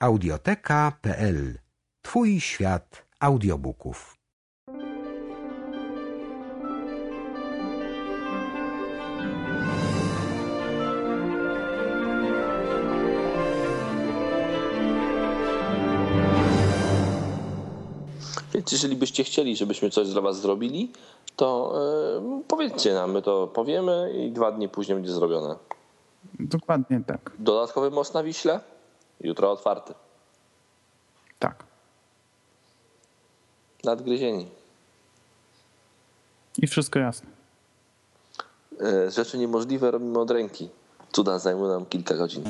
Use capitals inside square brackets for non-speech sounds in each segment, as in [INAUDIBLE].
Audioteka.pl Twój świat audiobooków. Więc jeżeli byście chcieli, żebyśmy coś dla was zrobili, to yy, powiedzcie nam, my to powiemy i dwa dni później będzie zrobione. Dokładnie tak. Dodatkowy most na Wiśle? Jutro otwarty. Tak. Nadgryzieni. I wszystko jasne. Yy, rzeczy niemożliwe robimy od ręki. Cuda zajmą nam kilka godzin.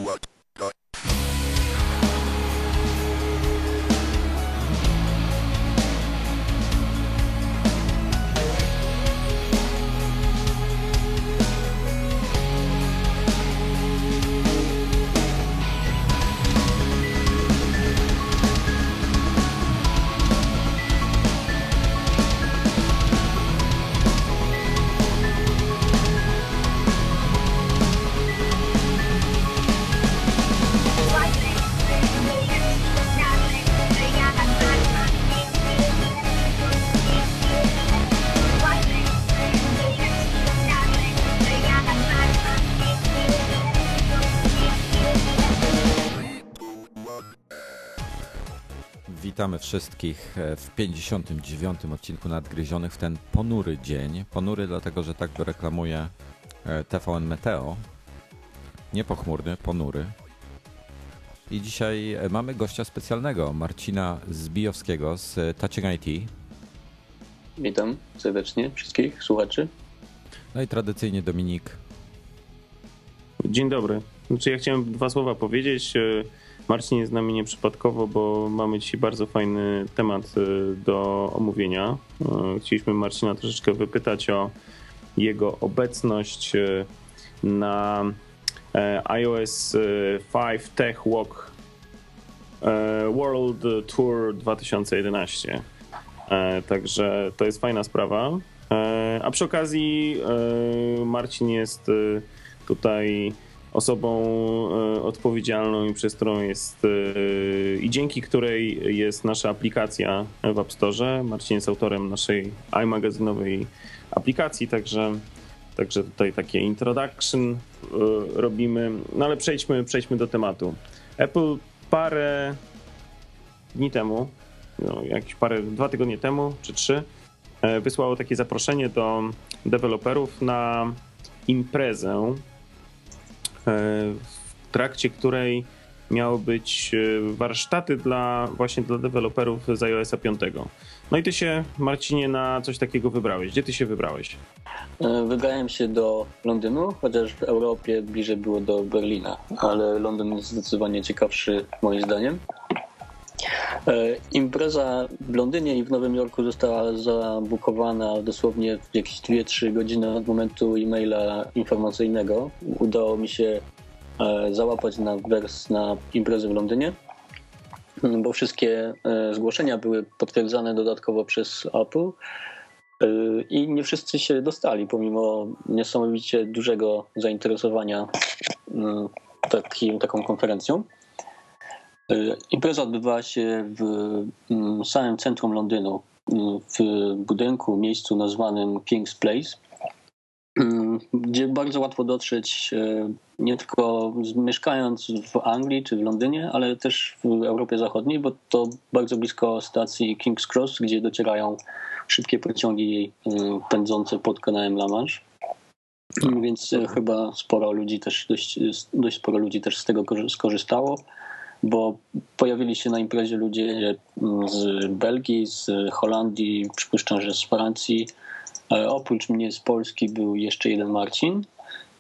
Witamy wszystkich w 59. odcinku Nadgryzionych w ten ponury dzień. Ponury dlatego, że tak go reklamuje e, TVN Meteo. Nie pochmurny, ponury. I dzisiaj e, mamy gościa specjalnego, Marcina Zbijowskiego z Touching IT. Witam serdecznie wszystkich słuchaczy. No i tradycyjnie Dominik. Dzień dobry. Znaczy ja chciałem dwa słowa powiedzieć. E, Marcin jest z nami nieprzypadkowo, bo mamy dzisiaj bardzo fajny temat e, do omówienia. E, chcieliśmy Marcina troszeczkę wypytać o jego obecność na iOS 5 Tech Walk World Tour 2011. Także to jest fajna sprawa. A przy okazji Marcin jest tutaj osobą odpowiedzialną i przez którą jest i dzięki której jest nasza aplikacja w App Store. Marcin jest autorem naszej iMagazynowej aplikacji, także, także tutaj takie introduction robimy. No ale przejdźmy, przejdźmy do tematu. Apple parę dni temu, no, jakieś parę, dwa tygodnie temu czy trzy, wysłało takie zaproszenie do deweloperów na imprezę w trakcie której miały być warsztaty dla właśnie dla deweloperów z iOS 5. No i ty się, Marcinie, na coś takiego wybrałeś. Gdzie ty się wybrałeś? Wybrałem się do Londynu, chociaż w Europie bliżej było do Berlina, ale Londyn jest zdecydowanie ciekawszy moim zdaniem. Impreza w Londynie i w Nowym Jorku została zabukowana dosłownie w jakieś 2-3 godziny od momentu e-maila informacyjnego. Udało mi się załapać na wers na imprezę w Londynie, bo wszystkie zgłoszenia były potwierdzane dodatkowo przez Apple i nie wszyscy się dostali, pomimo niesamowicie dużego zainteresowania takim, taką konferencją. Impreza odbywała się w samym centrum Londynu, w budynku, miejscu nazwanym King's Place, gdzie bardzo łatwo dotrzeć nie tylko mieszkając w Anglii czy w Londynie, ale też w Europie Zachodniej, bo to bardzo blisko stacji King's Cross, gdzie docierają szybkie pociągi pędzące pod kanałem La Manche. Więc chyba sporo ludzi też, dość, dość sporo ludzi też z tego skorzystało bo pojawili się na imprezie ludzie z Belgii, z Holandii, przypuszczam, że z Francji. Oprócz mnie z Polski był jeszcze jeden Marcin,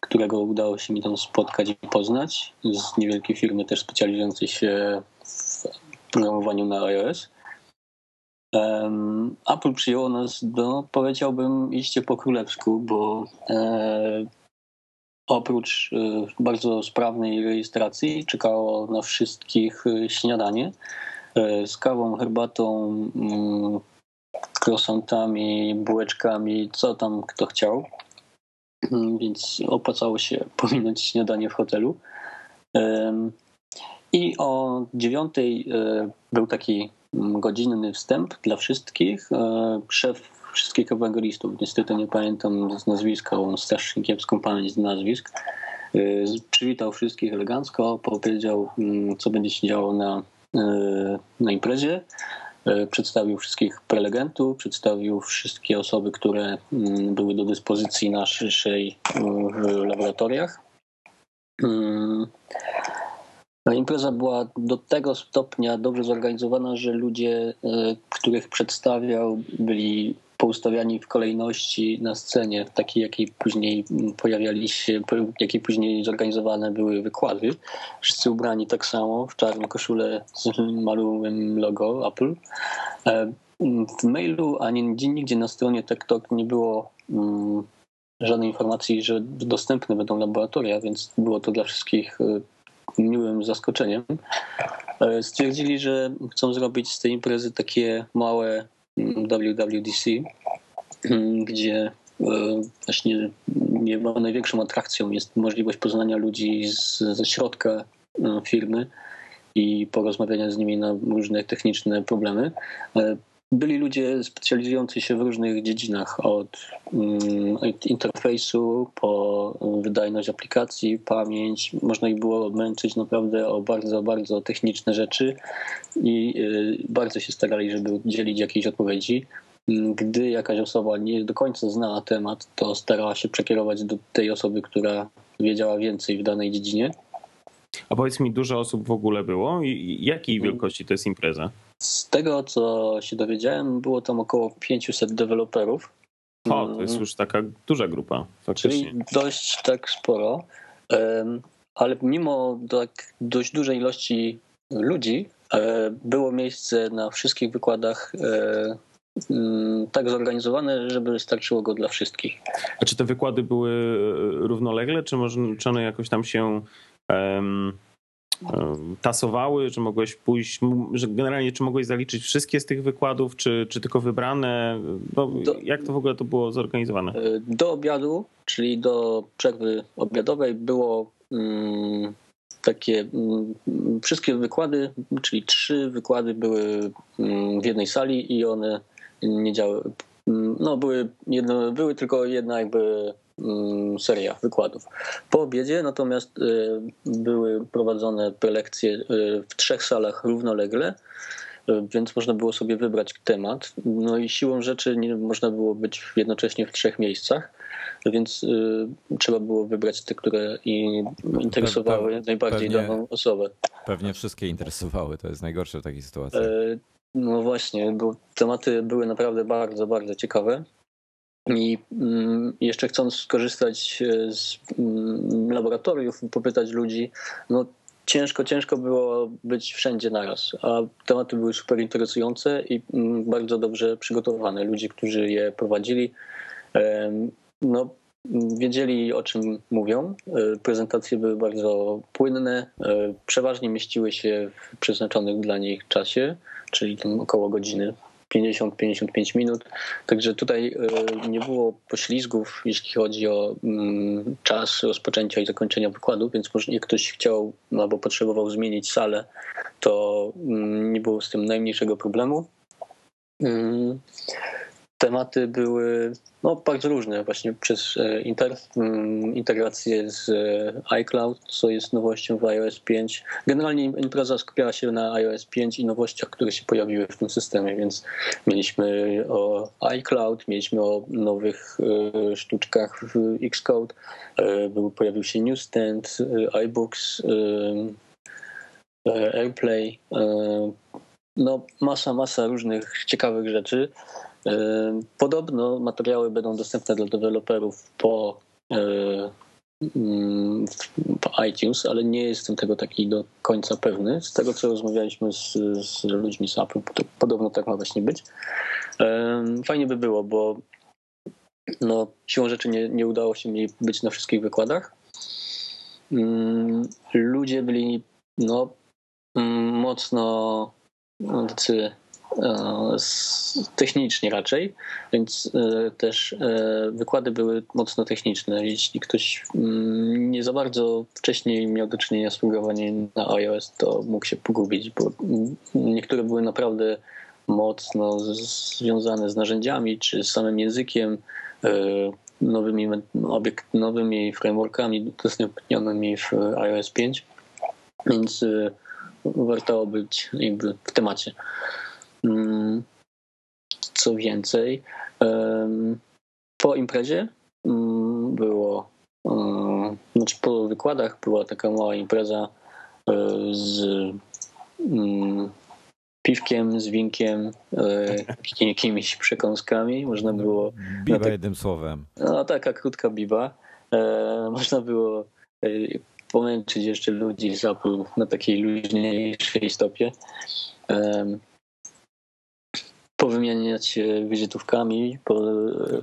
którego udało się mi tam spotkać i poznać, z niewielkiej firmy też specjalizującej się w programowaniu na iOS. Apple przyjęło nas do, powiedziałbym, iście po królewsku, bo oprócz bardzo sprawnej rejestracji czekało na wszystkich śniadanie z kawą, herbatą, croissantami, bułeczkami, co tam kto chciał. Więc opłacało się [LAUGHS] pominąć śniadanie w hotelu. I o dziewiątej był taki mm, godzinny wstęp dla wszystkich. Szef wszystkich ewangelistów, niestety nie pamiętam z nazwiska, on strasznie kiepską pamięć z nazwisk, e, przywitał wszystkich elegancko, powiedział, mm, co będzie się działo na, na imprezie. Przedstawił wszystkich prelegentów, przedstawił wszystkie osoby, które mm, były do dyspozycji naszej w laboratoriach. Impreza była do tego stopnia dobrze zorganizowana, że ludzie, których przedstawiał, byli poustawiani w kolejności na scenie, takiej, jakiej później pojawiali się, jakiej później zorganizowane były wykłady. Wszyscy ubrani tak samo, w czarne koszule z [LAUGHS] malowym logo Apple. E, w mailu ani nigdzie na stronie TikTok nie było mm, żadnej informacji, że dostępne będą laboratoria, więc było to dla wszystkich e, miłym zaskoczeniem. E, stwierdzili, że chcą zrobić z tej imprezy takie małe WWDC, [CLEARS THROAT] gdzie e, właśnie chyba największą atrakcją jest możliwość poznania ludzi z, ze środka e, firmy i porozmawiania z nimi na różne techniczne problemy. Byli ludzie specjalizujący się w różnych dziedzinach, od mm, interfejsu po wydajność aplikacji, pamięć. Można ich było męczyć naprawdę o bardzo, bardzo techniczne rzeczy i y, bardzo się starali, żeby udzielić jakiejś odpowiedzi. Gdy jakaś osoba nie do końca znała temat, to starała się przekierować do tej osoby, która wiedziała więcej w danej dziedzinie. A powiedz mi, dużo osób w ogóle było? I jakiej mm. wielkości to jest impreza? Z tego, co się dowiedziałem, było tam około 500 deweloperów. O, to jest mm. już taka duża grupa, faktycznie. Czyli dość tak sporo. Ale mimo tak dość dużej ilości ludzi, e, było miejsce na wszystkich wykładach e, mm, tak zorganizowane, żeby starczyło go dla wszystkich. A czy te wykłady były e, równolegle, czy, może, czy one jakoś tam się um, tasowały, czy mogłeś pójść, że generalnie czy mogłeś zaliczyć wszystkie z tych wykładów, czy, czy tylko wybrane? No, do, jak to w ogóle to było zorganizowane? E, do obiadu, czyli do przerwy obiadowej było mm, takie mm, wszystkie wykłady, czyli trzy wykłady były mm, w jednej sali i one nie działały. No, były, jedno, były tylko jedna jakby seria wykładów. Po obiedzie natomiast y, były prowadzone prelekcje y, w trzech salach równolegle, y, więc można było sobie wybrać temat. No i siłą rzeczy nie można było być jednocześnie w trzech miejscach, więc trzeba było wybrać te, które interesowały Pe najbardziej pewnie, daną osobę. Pewnie wszystkie interesowały, to jest najgorsze w takiej sytuacji. No właśnie, bo tematy były naprawdę bardzo, bardzo ciekawe. I mm, jeszcze chcąc skorzystać e, z mm, laboratoriów, popytać ludzi, no ciężko, ciężko było być wszędzie naraz, a tematy były super interesujące i mm, bardzo dobrze przygotowane. Ludzie, którzy je prowadzili, no, wiedzieli o czym mówią. E, prezentacje były bardzo płynne, e, przeważnie mieściły się w przeznaczonych dla nich czasie, czyli tam około godziny 50-55 minut. Także tutaj e, nie było poślizgów, jeśli chodzi o mm, czas rozpoczęcia i zakończenia wykładu, więc może jak ktoś chciał albo potrzebował zmienić salę, to mm, nie było z tym najmniejszego problemu. Tematy były no, bardzo różne, właśnie przez e, inter, mm, integrację z e, iCloud, co jest nowością w iOS 5. Generalnie impreza skupiała się na iOS 5 i nowościach, które się pojawiły w tym systemie, więc mieliśmy o iCloud, mieliśmy o nowych e, sztuczkach w Xcode, pojawił się Newsstand, iBooks, AirPlay, no masa, masa różnych ciekawych rzeczy. Podobno materiały będą dostępne dla deweloperów po, e, mm, po iTunes, ale nie jestem tego taki do końca pewny. Z tego, co rozmawialiśmy z, z ludźmi z Apple, podobno tak ma właśnie być. Fajnie by było, bo no, siłą rzeczy nie, nie udało się mi być na wszystkich wykładach. Ludzie byli no, mm, mocno no, tacy technicznie raczej, więc też wykłady były mocno techniczne. Jeśli ktoś mm, nie za bardzo wcześniej miał do czynienia z programowaniem na iOS, to mógł się pogubić, bo niektóre były naprawdę mocno związane z narzędziami czy z samym językiem, nowymi, obiekt, nowymi frameworkami udostępnionymi w iOS 5, więc warto być jakby w temacie. Mm, co więcej, po imprezie mm, było, znaczy po wykładach była taka mała impreza e, z mm, piwkiem, z winkiem, e, [LAUGHS] jakimiś przekąskami. Można było. Biba tak, jednym słowem. No, taka krótka biba. E, [LAUGHS] można było pomęczyć jeszcze ludzi z Apple na takiej luźniejszej stopie. Powymieniać się wizytówkami. Po...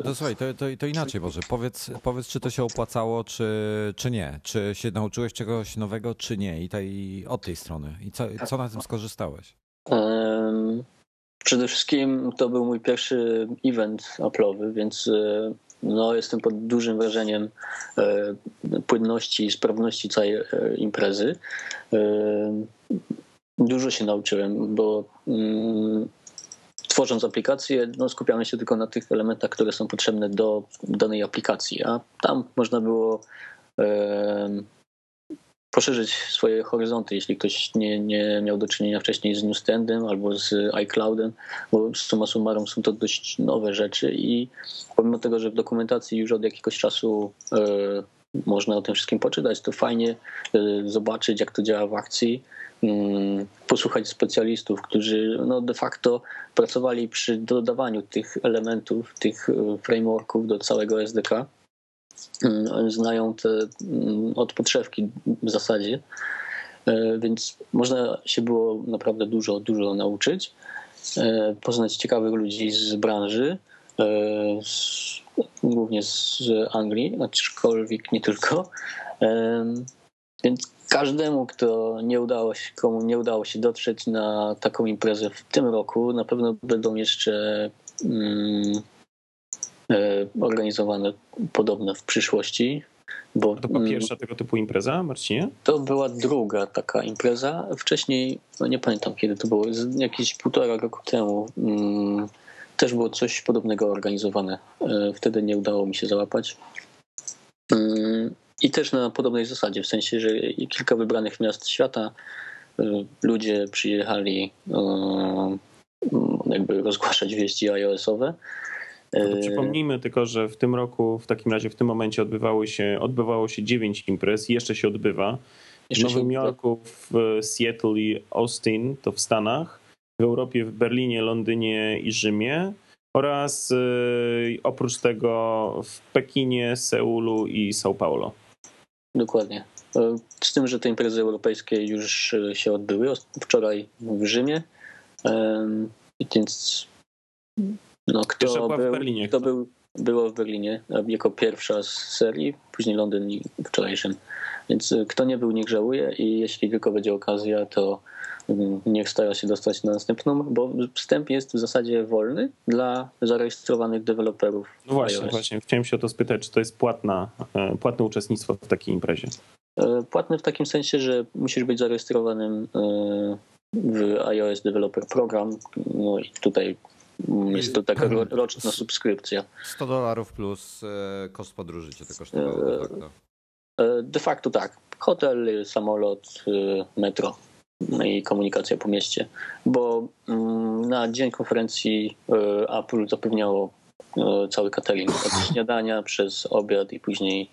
No słuchaj, to, to, to, inaczej może. Powiedz, powiedz, czy to się opłacało, czy, czy nie. Czy się nauczyłeś czegoś nowego, czy nie. I, tej, od tej strony. I co, co na tym skorzystałeś? Um, przede wszystkim to był mój pierwszy event Apple'owy, więc e, no, jestem pod dużym wrażeniem e, płynności i sprawności całej e, imprezy. E, dużo się nauczyłem, bo mm, tworząc aplikację, no, skupiamy się tylko na tych elementach, które są potrzebne do danej aplikacji, a tam można było poszerzyć swoje horyzonty, jeśli ktoś nie, nie miał do czynienia wcześniej z Newsstandem albo z iCloudem, bo summa summarum są to dość nowe rzeczy i pomimo tego, że w dokumentacji już od jakiegoś czasu e, można o tym wszystkim poczytać, to fajnie e, zobaczyć, jak to działa w akcji, mm, posłuchać specjalistów, którzy no, de facto pracowali przy dodawaniu tych elementów, tych e, frameworków do całego SDK Mm, znają te mm, od podszewki w zasadzie, e, więc można się było naprawdę dużo, dużo nauczyć, poznać ciekawych ludzi z branży, głównie z Anglii, aczkolwiek nie tylko. Więc każdemu, kto nie udało się, komu nie udało się dotrzeć na taką imprezę w tym roku, na pewno będą jeszcze mm, E, organizowane podobne w przyszłości. Bo, to była mm, pierwsza tego typu impreza, Marcinie? To była druga taka impreza. Wcześniej, no nie pamiętam kiedy to było, jakieś półtora roku temu mm, też było coś podobnego organizowane. E, wtedy nie udało mi się załapać. Mm, I też na podobnej zasadzie, w sensie, że kilka wybranych miast świata e, ludzie przyjechali jakby rozgłaszać wieści iOS-owe no to przypomnijmy tylko, że w tym roku, w takim razie w tym momencie odbywało się, odbywało się 9 imprez, jeszcze się odbywa. W Nowym Jorku, w Seattle i Austin, to w Stanach, w Europie, w Berlinie, Londynie i Rzymie oraz yy, oprócz tego w Pekinie, Seulu i São Paulo. Dokładnie. E, z tym, że te imprezy europejskie już e, się odbyły wczoraj w Rzymie, więc no, kto był, w Berlinie. Kto był, było w Berlinie jako pierwsza z serii, później Londyn i wczorajszym. Więc y, kto nie był, niech żałuje i jeśli tylko będzie okazja, to niech stara się dostać na następną, bo wstęp jest w zasadzie wolny dla zarejestrowanych deweloperów. No właśnie, iOS. właśnie. Chciałem się o to spytać, czy to jest płatna, e, płatne uczestnictwo w takiej imprezie? E, płatne w takim sensie, że musisz być zarejestrowanym e, w iOS Developer Program. No i tutaj jest to taka roczna subskrypcja. 100 dolarów plus koszt podróży cię to kosztowało de facto. De facto tak. Hotel, samolot, metro i komunikacja po mieście. Bo mm, na dzień konferencji Apple zapewniało cały catering od śniadania przez obiad i później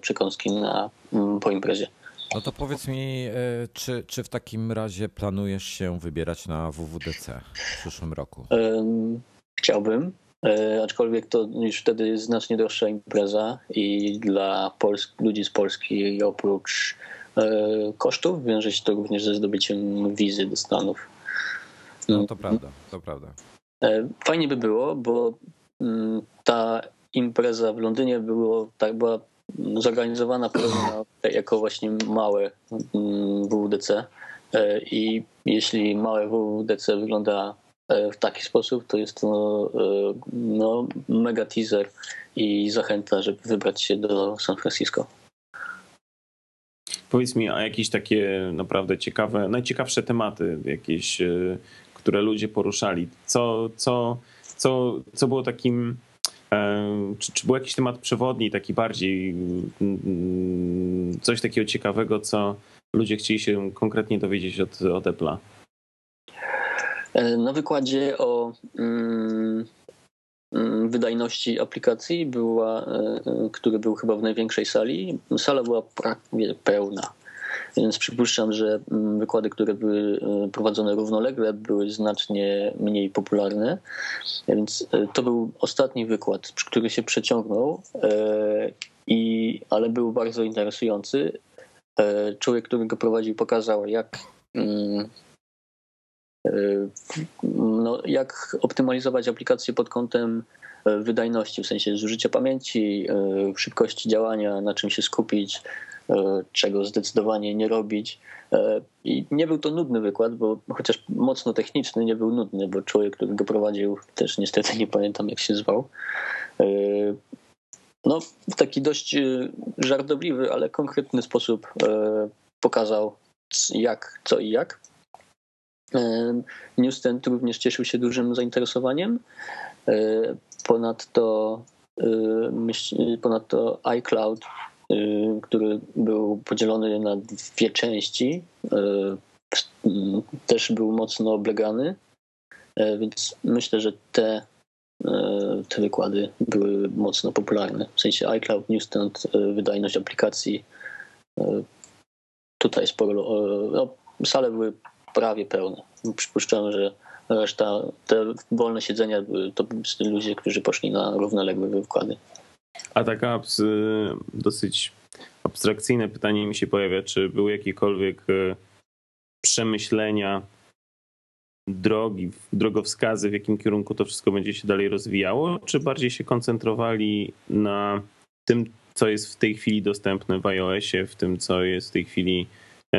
przekąski na, mm, po imprezie. No to powiedz mi, czy, czy w takim razie planujesz się wybierać na WWDC w przyszłym roku? Chciałbym, e, aczkolwiek to już wtedy jest znacznie droższa impreza i dla ludzi z Polski oprócz e, kosztów wiąże się to również ze zdobyciem wizy do Stanów. No to prawda, to prawda. E, fajnie by było, bo mm, ta impreza w Londynie było, tak, była zorganizowana jako właśnie małe mm, WWDC i jeśli małe WWDC wygląda e, w taki sposób, to jest to e, no, mega teaser i zachęta, żeby wybrać się do San Francisco. Powiedz mi, a jakieś takie naprawdę ciekawe, najciekawsze tematy, jakieś, e, które ludzie poruszali? Co, co, co, co było takim. Czy, czy był jakiś temat przewodni, taki bardziej mm, coś takiego ciekawego, co ludzie chcieli się konkretnie dowiedzieć od, od Apple'a? Na wykładzie o mm, mm, wydajności aplikacji, była, e, który był chyba w największej sali, sala była prawie pełna. Więc przypuszczam, że mm, wykłady, które były e, prowadzone równolegle, były znacznie mniej popularne. Więc e, to był ostatni wykład, który się przeciągnął, i, ale był bardzo interesujący. Człowiek, który go prowadził, pokazał, jak no, jak optymalizować aplikację pod kątem e, wydajności, w sensie zużycia pamięci, e, szybkości działania, na czym się skupić, czego zdecydowanie nie robić. I nie był to nudny wykład, bo chociaż mocno techniczny, nie był nudny, bo człowiek, który go prowadził, też niestety nie pamiętam jak się zwał. No, w taki dość żartobliwy, ale konkretny sposób pokazał jak, co i jak. News ten również cieszył się dużym zainteresowaniem. Ponadto, ponadto iCloud, który był podzielony na dwie części, też był mocno oblegany, więc myślę, że te, te wykłady były mocno popularne. W sensie iCloud, Newsstand, wydajność aplikacji. Tutaj sporo, no, sale były prawie pełne. Przypuszczam, że reszta, te wolne siedzenia to ludzie, którzy poszli na równoległe wykłady. A taka dosyć abstrakcyjne pytanie mi się pojawia, czy były jakiekolwiek e, przemyślenia drogi, drogowskazy, w jakim kierunku to wszystko będzie się dalej rozwijało, czy bardziej się koncentrowali na tym, co jest w tej chwili dostępne w iOSie, w tym, co jest w tej chwili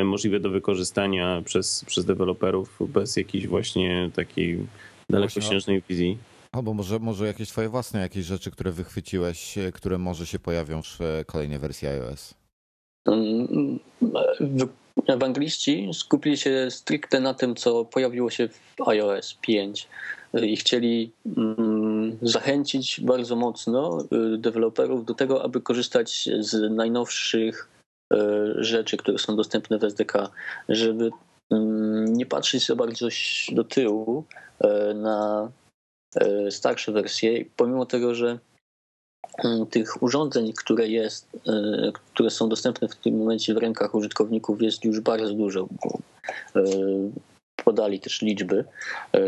możliwe do wykorzystania przez, przez deweloperów bez jakiejś właśnie takiej dalekosiężnej wizji. Albo może, może jakieś twoje własne jakieś rzeczy, które wychwyciłeś, e, które może się pojawią w e, kolejnej wersji iOS? Ewangeliści skupili się stricte na tym, co pojawiło się w iOS 5 i chcieli mm, zachęcić bardzo mocno deweloperów do tego, aby korzystać z najnowszych E, rzeczy, które są dostępne w SDK, żeby mm, nie patrzeć za bardzo do tyłu e, na e, starsze wersje, pomimo tego, że mm, tych urządzeń, które, jest, które są dostępne w tym momencie w rękach użytkowników jest już bardzo dużo. Podali też liczby,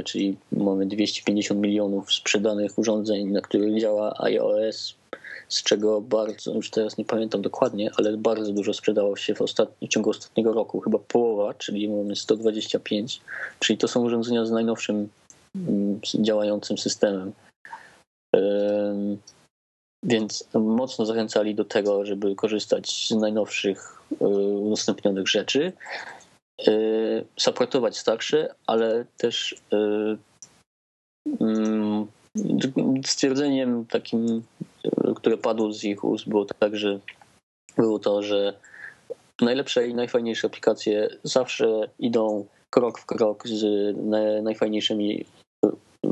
czyli mamy 250 milionów sprzedanych urządzeń, na których działa iOS, z czego bardzo, już teraz nie pamiętam dokładnie, ale bardzo dużo sprzedało się w, ostatni, w ciągu ostatniego roku, chyba połowa, czyli mamy 125, czyli to są urządzenia z najnowszym mm, działającym systemem. Więc mocno zachęcali do tego, żeby korzystać z najnowszych e, udostępnionych rzeczy, e, supportować starsze, ale też e, mm, stwierdzeniem takim które padło z ich ust, było tak, że było to, że najlepsze i najfajniejsze aplikacje zawsze idą krok w krok z najfajniejszymi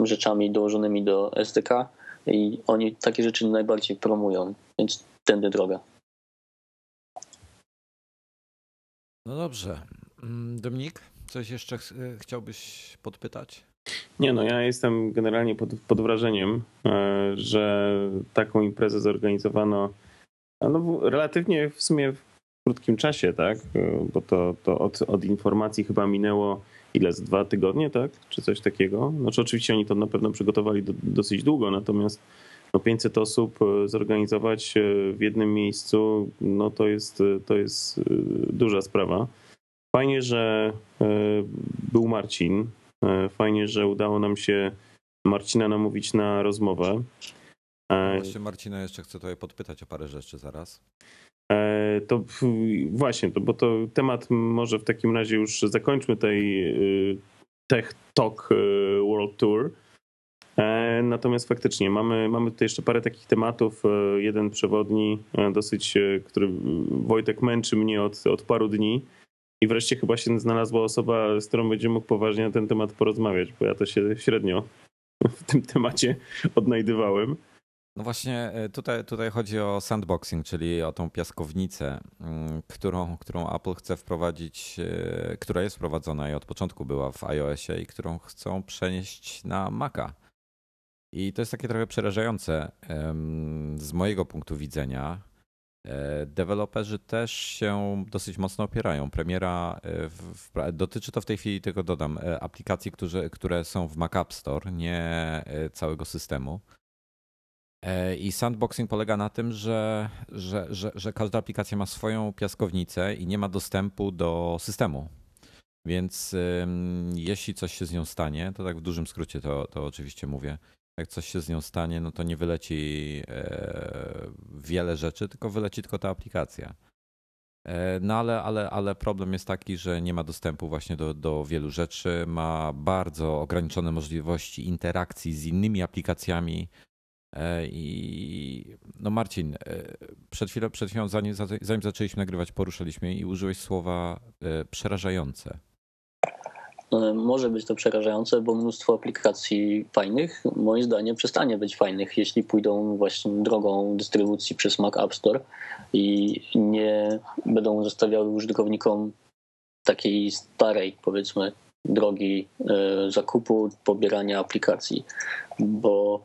rzeczami dołożonymi do SDK i oni takie rzeczy najbardziej promują, więc tędy droga. No dobrze. Mm, Dominik, coś jeszcze chciałbyś podpytać? Nie, no ja jestem generalnie pod, pod wrażeniem, e, że taką imprezę zorganizowano no, relatywnie w sumie w krótkim czasie, tak? E, bo to, to od, od informacji chyba minęło ile, z dwa tygodnie, tak? Czy coś takiego? Znaczy oczywiście oni to na pewno przygotowali do, dosyć długo, natomiast no 500 osób e, zorganizować w jednym miejscu, no to jest, to jest duża sprawa. Fajnie, że był Marcin, fajnie, że udało nam się Marcina namówić na rozmowę. E, no właśnie Marcina jeszcze chcę tutaj podpytać o parę rzeczy zaraz. E, to właśnie, to, bo to temat może w takim razie już zakończmy tej Tech Talk World Tour. Natomiast faktycznie mamy, mamy tutaj jeszcze parę takich tematów. Jeden przewodni, dosyć, który Wojtek męczy mnie od, od paru dni. I wreszcie chyba się znalazła osoba, z którą będzie mógł poważnie na ten temat porozmawiać, bo ja to się średnio w tym temacie odnajdywałem. No właśnie e, tutaj, tutaj chodzi o sandboxing, czyli o tą piaskownicę, mm, którą, którą Apple chce wprowadzić, e, która jest wprowadzona i od początku była w iOSie i którą chcą przenieść na Maca. I to jest takie trochę przerażające z mojego punktu widzenia. E, deweloperzy też się dosyć mocno opierają. Premiera w, w, dotyczy to w tej chwili, tylko dodam, aplikacji, które, które są w Mac App Store, nie całego systemu. E, I sandboxing polega na tym, że, że, że, że każda aplikacja ma swoją piaskownicę i nie ma dostępu do systemu. Więc jeśli coś się z nią stanie, to tak w dużym skrócie to, to oczywiście mówię. Jak coś się z nią stanie, no to nie wyleci e, wiele rzeczy, tylko wyleci tylko ta aplikacja. E, no ale, ale, ale problem jest taki, że nie ma dostępu właśnie do, do wielu rzeczy, ma bardzo ograniczone możliwości interakcji z innymi aplikacjami, E, I no Marcin, przed chwilą, przed chwilą zanim, zanim zaczęliśmy nagrywać, poruszaliśmy i użyłeś słowa przerażające. Może być to przerażające, bo mnóstwo aplikacji fajnych, moim zdaniem, przestanie być fajnych, jeśli pójdą właśnie drogą dystrybucji przez Mac App Store i nie będą zostawiały użytkownikom takiej starej, powiedzmy, drogi zakupu, pobierania aplikacji, bo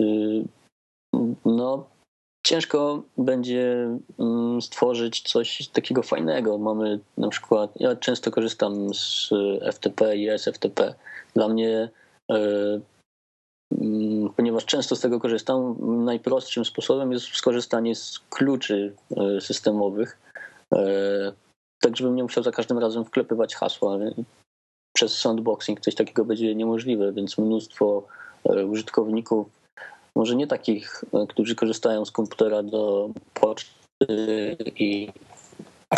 Y, no, ciężko będzie mm, stworzyć coś takiego fajnego. Mamy na przykład, ja często korzystam z FTP i SFTP. Dla mnie, y, mm, ponieważ często z tego korzystam, najprostszym sposobem jest skorzystanie z kluczy y, systemowych, tak żebym nie musiał za każdym razem wklepywać hasła. Przez sandboxing coś takiego będzie niemożliwe, więc mnóstwo użytkowników może nie takich, e, którzy korzystają z komputera do poczty i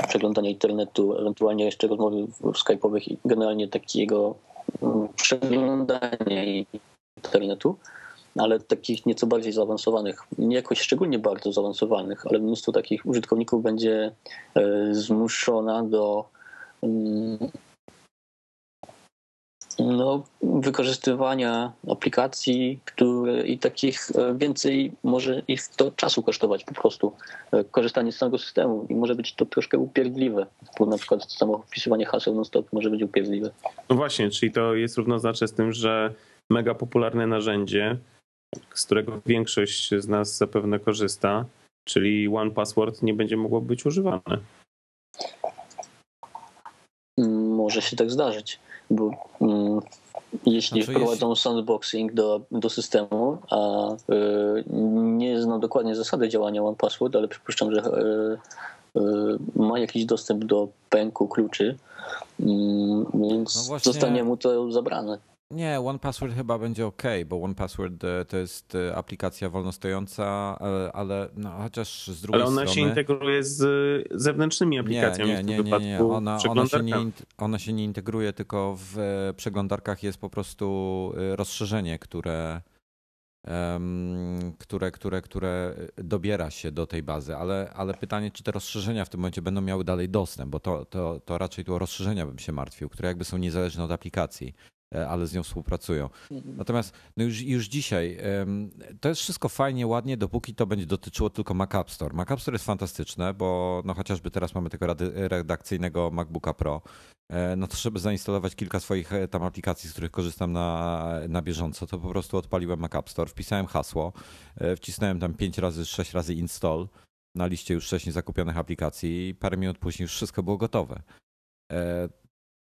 przeglądania internetu, ewentualnie jeszcze rozmowy skype'owych i generalnie takiego mm, przeglądania internetu, ale takich nieco bardziej zaawansowanych, nie jakoś szczególnie bardzo zaawansowanych, ale mnóstwo takich użytkowników będzie e, zmuszona do mm, no, wykorzystywania aplikacji, które i takich e, więcej może ich to czasu kosztować po prostu. E, korzystanie z samego systemu i może być to troszkę upierdliwe, bo na przykład samo wpisywanie haseł non-stop może być upierdliwe. No właśnie, czyli to jest równoznaczne z tym, że mega popularne narzędzie, z którego większość z nas zapewne korzysta, czyli One Password nie będzie mogło być używane. Może się tak zdarzyć bo mm, jeśli znaczy, wprowadzą jeśli... sandboxing do, do systemu, a y, nie znam dokładnie zasady działania OnePassword, ale przypuszczam, że y, y, ma jakiś dostęp do pęku kluczy, mm, więc no właśnie... zostanie mu to zabrane. Nie, One Password chyba będzie ok, bo One Password e, to jest e, aplikacja wolnostojąca, e, ale no, chociaż z drugiej strony... Ale ona strony... się integruje z zewnętrznymi aplikacjami nie, nie, nie, nie, nie. Ona, ona, się nie, ona się nie integruje, tylko w przeglądarkach jest po prostu rozszerzenie, które, um, które, które, które dobiera się do tej bazy, ale, ale pytanie, czy te rozszerzenia w tym momencie będą miały dalej dostęp, bo to, to, to raczej tu o rozszerzenia bym się martwił, które jakby są niezależne od aplikacji. E, ale z nią współpracują. Mhm. Natomiast no już, już dzisiaj to jest wszystko fajnie, ładnie, dopóki to będzie dotyczyło tylko Mac App Store. Mac App Store jest fantastyczne, bo no chociażby teraz mamy tego redakcyjnego MacBooka Pro, e, no to żeby zainstalować kilka swoich e, tam aplikacji, z których korzystam na, na bieżąco, to po prostu odpaliłem Mac App Store, wpisałem hasło, wcisnąłem tam 5 razy, 6 razy install na liście już wcześniej zakupionych aplikacji i parę minut później już wszystko było gotowe.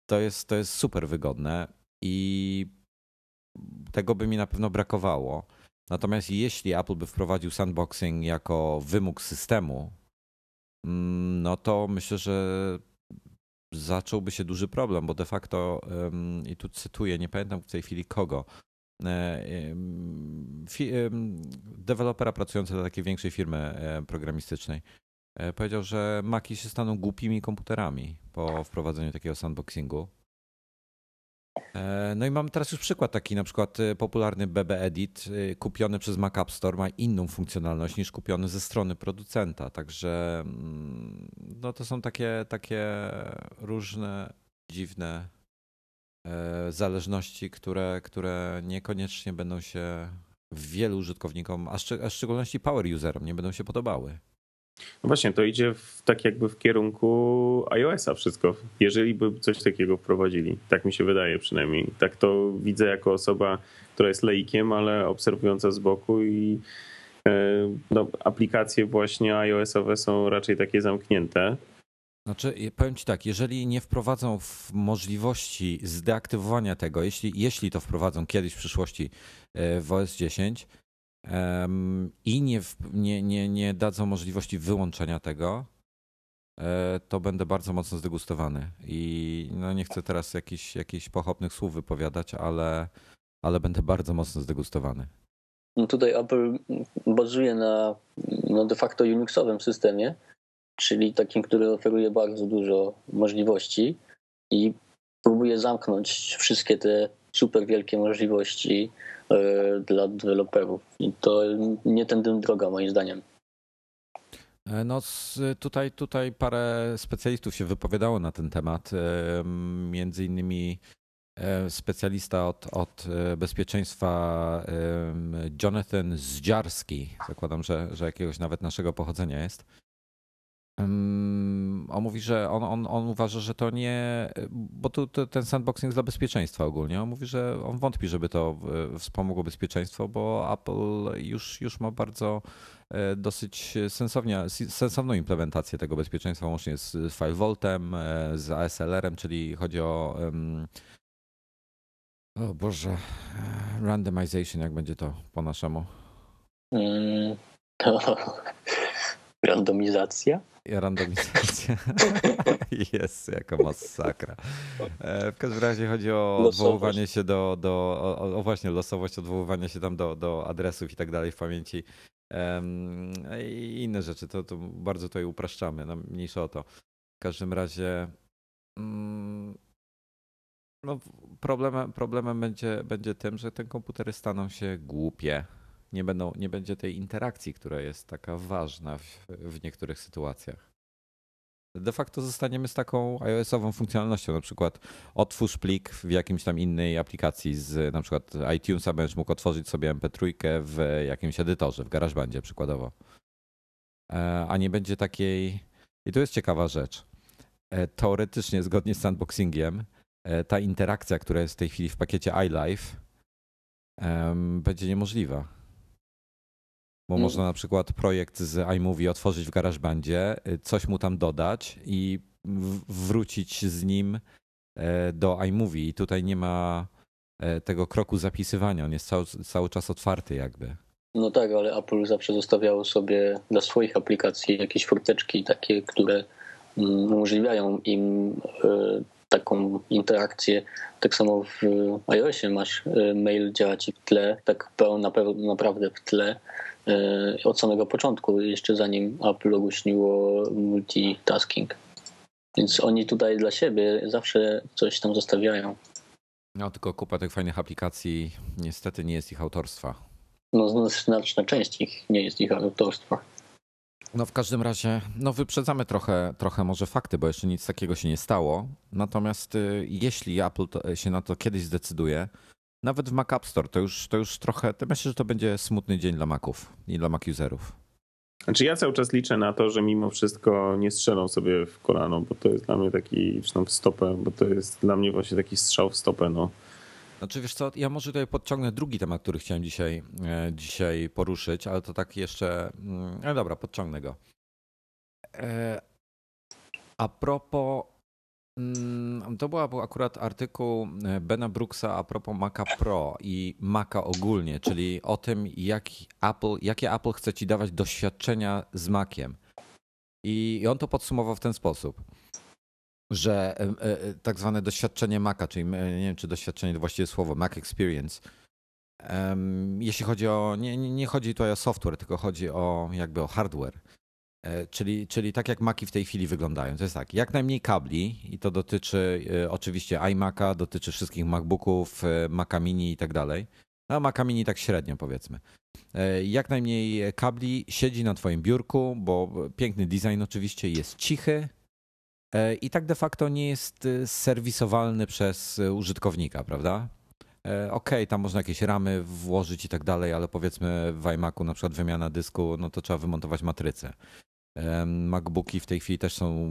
To jest, to jest super wygodne i tego by mi na pewno brakowało. Natomiast jeśli Apple by wprowadził sandboxing jako wymóg systemu, mm, no to myślę, że zacząłby się duży problem, bo de facto, i tu cytuję, nie pamiętam w tej chwili kogo, e, dewelopera pracujący dla takiej większej firmy e, programistycznej, e, powiedział, że Maki się staną głupimi komputerami po wprowadzeniu takiego sandboxingu. E, no i mamy teraz już przykład taki, na przykład e, popularny BB Edit e, kupiony przez Mac App Store ma inną funkcjonalność niż kupiony ze strony producenta, także mm, no to są takie, takie różne dziwne zależności, które, które niekoniecznie będą się wielu użytkownikom, a, szcz- a w szczególności power userom nie będą się podobały. No właśnie, to idzie w, tak jakby w kierunku iOS-a wszystko, jeżeli by coś takiego wprowadzili. Tak mi się wydaje przynajmniej. Tak to widzę jako osoba, która jest laikiem, ale obserwująca z boku i e, no, aplikacje właśnie iOS-owe są raczej takie zamknięte. Znaczy, powiem Ci tak, jeżeli nie wprowadzą możliwości zdeaktywowania tego, jeśli, jeśli to wprowadzą kiedyś w przyszłości e, w OS 10, i nie, nie, nie, nie dadzą możliwości wyłączenia tego, e, to będę bardzo mocno zdegustowany. I no nie chcę teraz jakichś, jakichś pochopnych słów wypowiadać, ale, ale będę bardzo mocno zdegustowany. No tutaj Apple bazuje na no de facto Unixowym systemie, czyli takim, który oferuje bardzo dużo możliwości i próbuje zamknąć wszystkie te super wielkie możliwości E, dla deweloperów. I to nie tędy droga, moim zdaniem. E, no, tutaj, tutaj parę specjalistów się wypowiadało na ten temat. E, między innymi specjalista od, od bezpieczeństwa Jonathan Zdziarski. Zakładam, że, że jakiegoś nawet naszego pochodzenia jest on mówi, że on, on, on uważa, że to nie, bo tu ten sandboxing dla bezpieczeństwa ogólnie. On mówi, że on wątpi, żeby to wspomogło bezpieczeństwo, bo Apple już, już ma bardzo e, dosyć sensownie, sensowną implementację tego bezpieczeństwa, łącznie z File Vaultem, e, z ASLR-em, czyli chodzi o o Boże, e, randomization, jak będzie to po naszemu? Mm, to randomizacja? randomizacja. [LAUGHS] Jest, jako masakra. E, w każdym razie chodzi o odwoływanie się do, do o, o, właśnie losowość, odwoływanie się tam do, do adresów i tak dalej w pamięci i inne rzeczy. To, to bardzo tutaj upraszczamy, no, mniejsza o to. W każdym razie mm, no, problemem, problemem będzie, będzie tym, że te komputery staną się głupie nie, będą, nie będzie tej interakcji, która jest taka ważna w, w niektórych sytuacjach. De facto zostaniemy z taką iOS-ową funkcjonalnością, na przykład otwórz plik w jakimś tam innej aplikacji z na przykład iTunesa, będziesz mógł otworzyć sobie MP3 w jakimś edytorze, w GarageBandzie przykładowo. E, a nie będzie takiej... I to jest ciekawa rzecz. E, teoretycznie, zgodnie z sandboxingiem, e, ta interakcja, która jest w tej chwili w pakiecie iLife, będzie niemożliwa bo mm. można na przykład projekt z iMovie otworzyć w GarageBandzie, y, coś mu tam dodać i wrócić z nim e, do iMovie. I tutaj nie ma e, tego kroku zapisywania, on jest cały, cały czas otwarty jakby. No tak, ale Apple zawsze zostawiało sobie dla swoich aplikacji jakieś furteczki takie, które mm, umożliwiają im e, taką interakcję. Tak samo w iOSie masz mail działać w tle, tak naprawdę w tle od samego początku, jeszcze zanim Apple ogłosiło multitasking. Więc oni tutaj dla siebie zawsze coś tam zostawiają. No tylko kupa tych fajnych aplikacji niestety nie jest ich autorstwa. No znaczna część ich nie jest ich autorstwa. No w każdym razie, no wyprzedzamy trochę, trochę może fakty, bo jeszcze nic takiego się nie stało. Natomiast y, jeśli Apple się na to kiedyś zdecyduje, nawet w Mac App Store to już, to już trochę, to myślę, że to będzie smutny dzień dla Maców i dla Mac userów. Znaczy ja cały czas liczę na to, że mimo wszystko nie strzelą sobie w kolano, bo to jest dla mnie taki, czy tam w stopę, bo to jest dla mnie właśnie taki strzał w stopę, no. Znaczy wiesz co, ja może tutaj podciągnę drugi temat, który chciałem dzisiaj, e, dzisiaj poruszyć, ale to tak jeszcze, no dobra, podciągnę go. E, a propos Mm, to był akurat artykuł e, Bena Brooksa a propos Maca Pro i Maca ogólnie, czyli o tym, jak Apple, jakie Apple chce ci dawać doświadczenia z Maciem. I on to podsumował w ten sposób, że e, e, tak zwane doświadczenie Maca, czyli nie wiem, czy doświadczenie to właściwe słowo, Mac Experience, jeśli chodzi o, nie, nie chodzi tutaj o software, tylko chodzi o jakby o hardware czyli, czyli tak jak Maki w tej chwili wyglądają. To jest tak, jak najmniej kabli i to dotyczy e, oczywiście iMac'a, dotyczy wszystkich MacBooków, e, Maca Mini i tak dalej. No Maca Mini tak średnio powiedzmy. Jak najmniej kabli siedzi na twoim biurku, bo piękny design oczywiście jest cichy i tak de facto nie jest serwisowalny przez użytkownika, prawda? OK, tam można jakieś ramy włożyć i tak dalej, ale powiedzmy w iMacu na przykład wymiana dysku, no to trzeba wymontować matrycę. MacBooki w tej chwili też są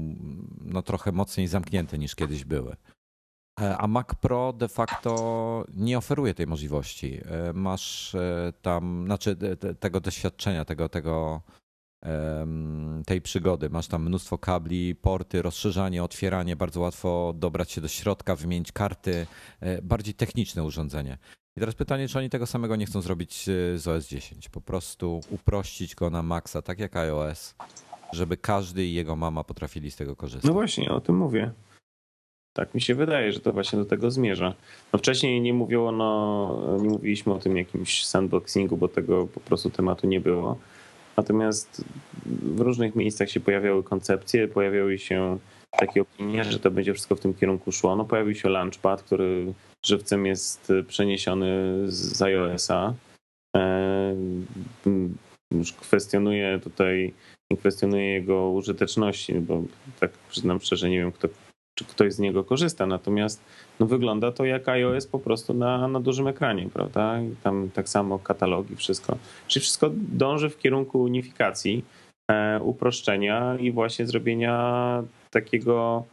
no, trochę mocniej zamknięte niż kiedyś były. E, a Mac Pro de facto nie oferuje tej możliwości. E, masz e, tam, znaczy tego doświadczenia, tego, tego, tej przygody. Masz tam mnóstwo kabli, porty, rozszerzanie, otwieranie, bardzo łatwo dobrać się do środka, wymienić karty. Bardziej techniczne urządzenie. I teraz pytanie, czy oni tego samego nie chcą zrobić z OS 10? Po prostu uprościć go na maksa, tak jak iOS żeby każdy i jego mama potrafili z tego korzystać. No właśnie, o tym mówię. Tak mi się wydaje, że to właśnie do tego zmierza. No wcześniej nie mówiło, no, nie mówiliśmy o tym jakimś sandboxingu, bo tego po prostu tematu nie było. Natomiast w różnych miejscach się pojawiały koncepcje, pojawiały się takie opinie, że to będzie wszystko w tym kierunku szło. No pojawił się Launchpad, który żywcem jest przeniesiony z iOS-a. E, już kwestionuje tutaj nie kwestionuję jego użyteczności, bo tak przyznam szczerze, nie wiem, kto, czy ktoś z niego korzysta. Natomiast no, wygląda to jak iOS po prostu na, na dużym ekranie, prawda? I tam tak samo katalogi, wszystko. Czyli wszystko dąży w kierunku unifikacji, e, uproszczenia i właśnie zrobienia takiego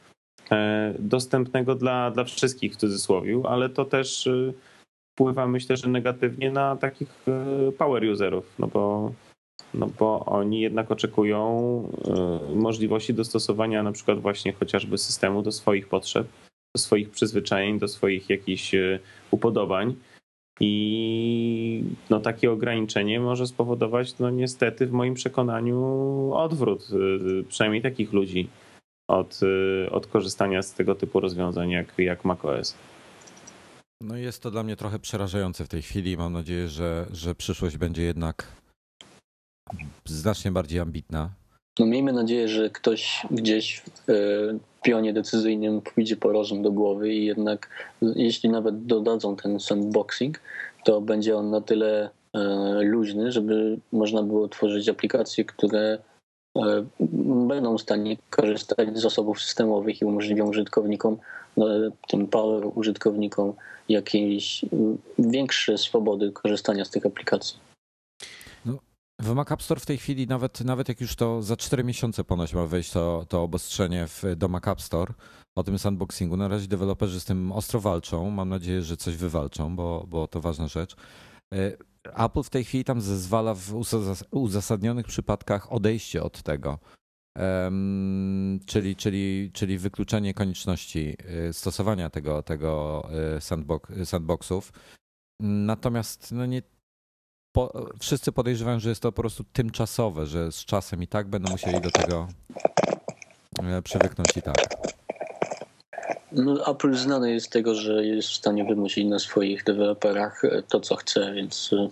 e, dostępnego dla, dla wszystkich w cudzysłowie, ale to też e, wpływa myślę, że negatywnie na takich e, power userów, no bo no bo oni jednak oczekują y, możliwości dostosowania na przykład właśnie chociażby systemu do swoich potrzeb, do swoich przyzwyczajeń, do swoich jakichś y, upodobań. I no, takie ograniczenie może spowodować, no niestety, w moim przekonaniu, odwrót y, przynajmniej takich ludzi od, od korzystania z tego typu rozwiązań jak, jak macOS. No jest to dla mnie trochę przerażające w tej chwili. Mam nadzieję, że, że przyszłość będzie jednak znacznie bardziej ambitna. No miejmy nadzieję, że ktoś gdzieś w e, pionie decyzyjnym pójdzie po rozum do głowy i jednak jeśli nawet dodadzą ten sandboxing, to będzie on na tyle e, luźny, żeby można było tworzyć aplikacje, które e, będą w stanie korzystać z zasobów systemowych i umożliwią użytkownikom, no, tym power użytkownikom jakieś większe swobody korzystania z tych aplikacji. W Mac App Store w tej chwili, nawet, nawet jak już to za 4 miesiące ponoć ma wejść to, to obostrzenie w, do Mac App Store o tym sandboxingu, na razie deweloperzy z tym ostro walczą. Mam nadzieję, że coś wywalczą, bo, bo to ważna rzecz. E, Apple w tej chwili tam zezwala w uzasadnionych przypadkach odejście od tego. Czyli, czyli, czyli wykluczenie konieczności e, stosowania tego, tego e, sandbox, sandboxów. Natomiast no nie, po, wszyscy podejrzewają, że jest to po prostu tymczasowe, że z czasem i tak będą musieli do tego e, przywyknąć i tak. No, Apple znany jest z tego, że jest w stanie wymusić na swoich deweloperach e, to, co chce, więc e,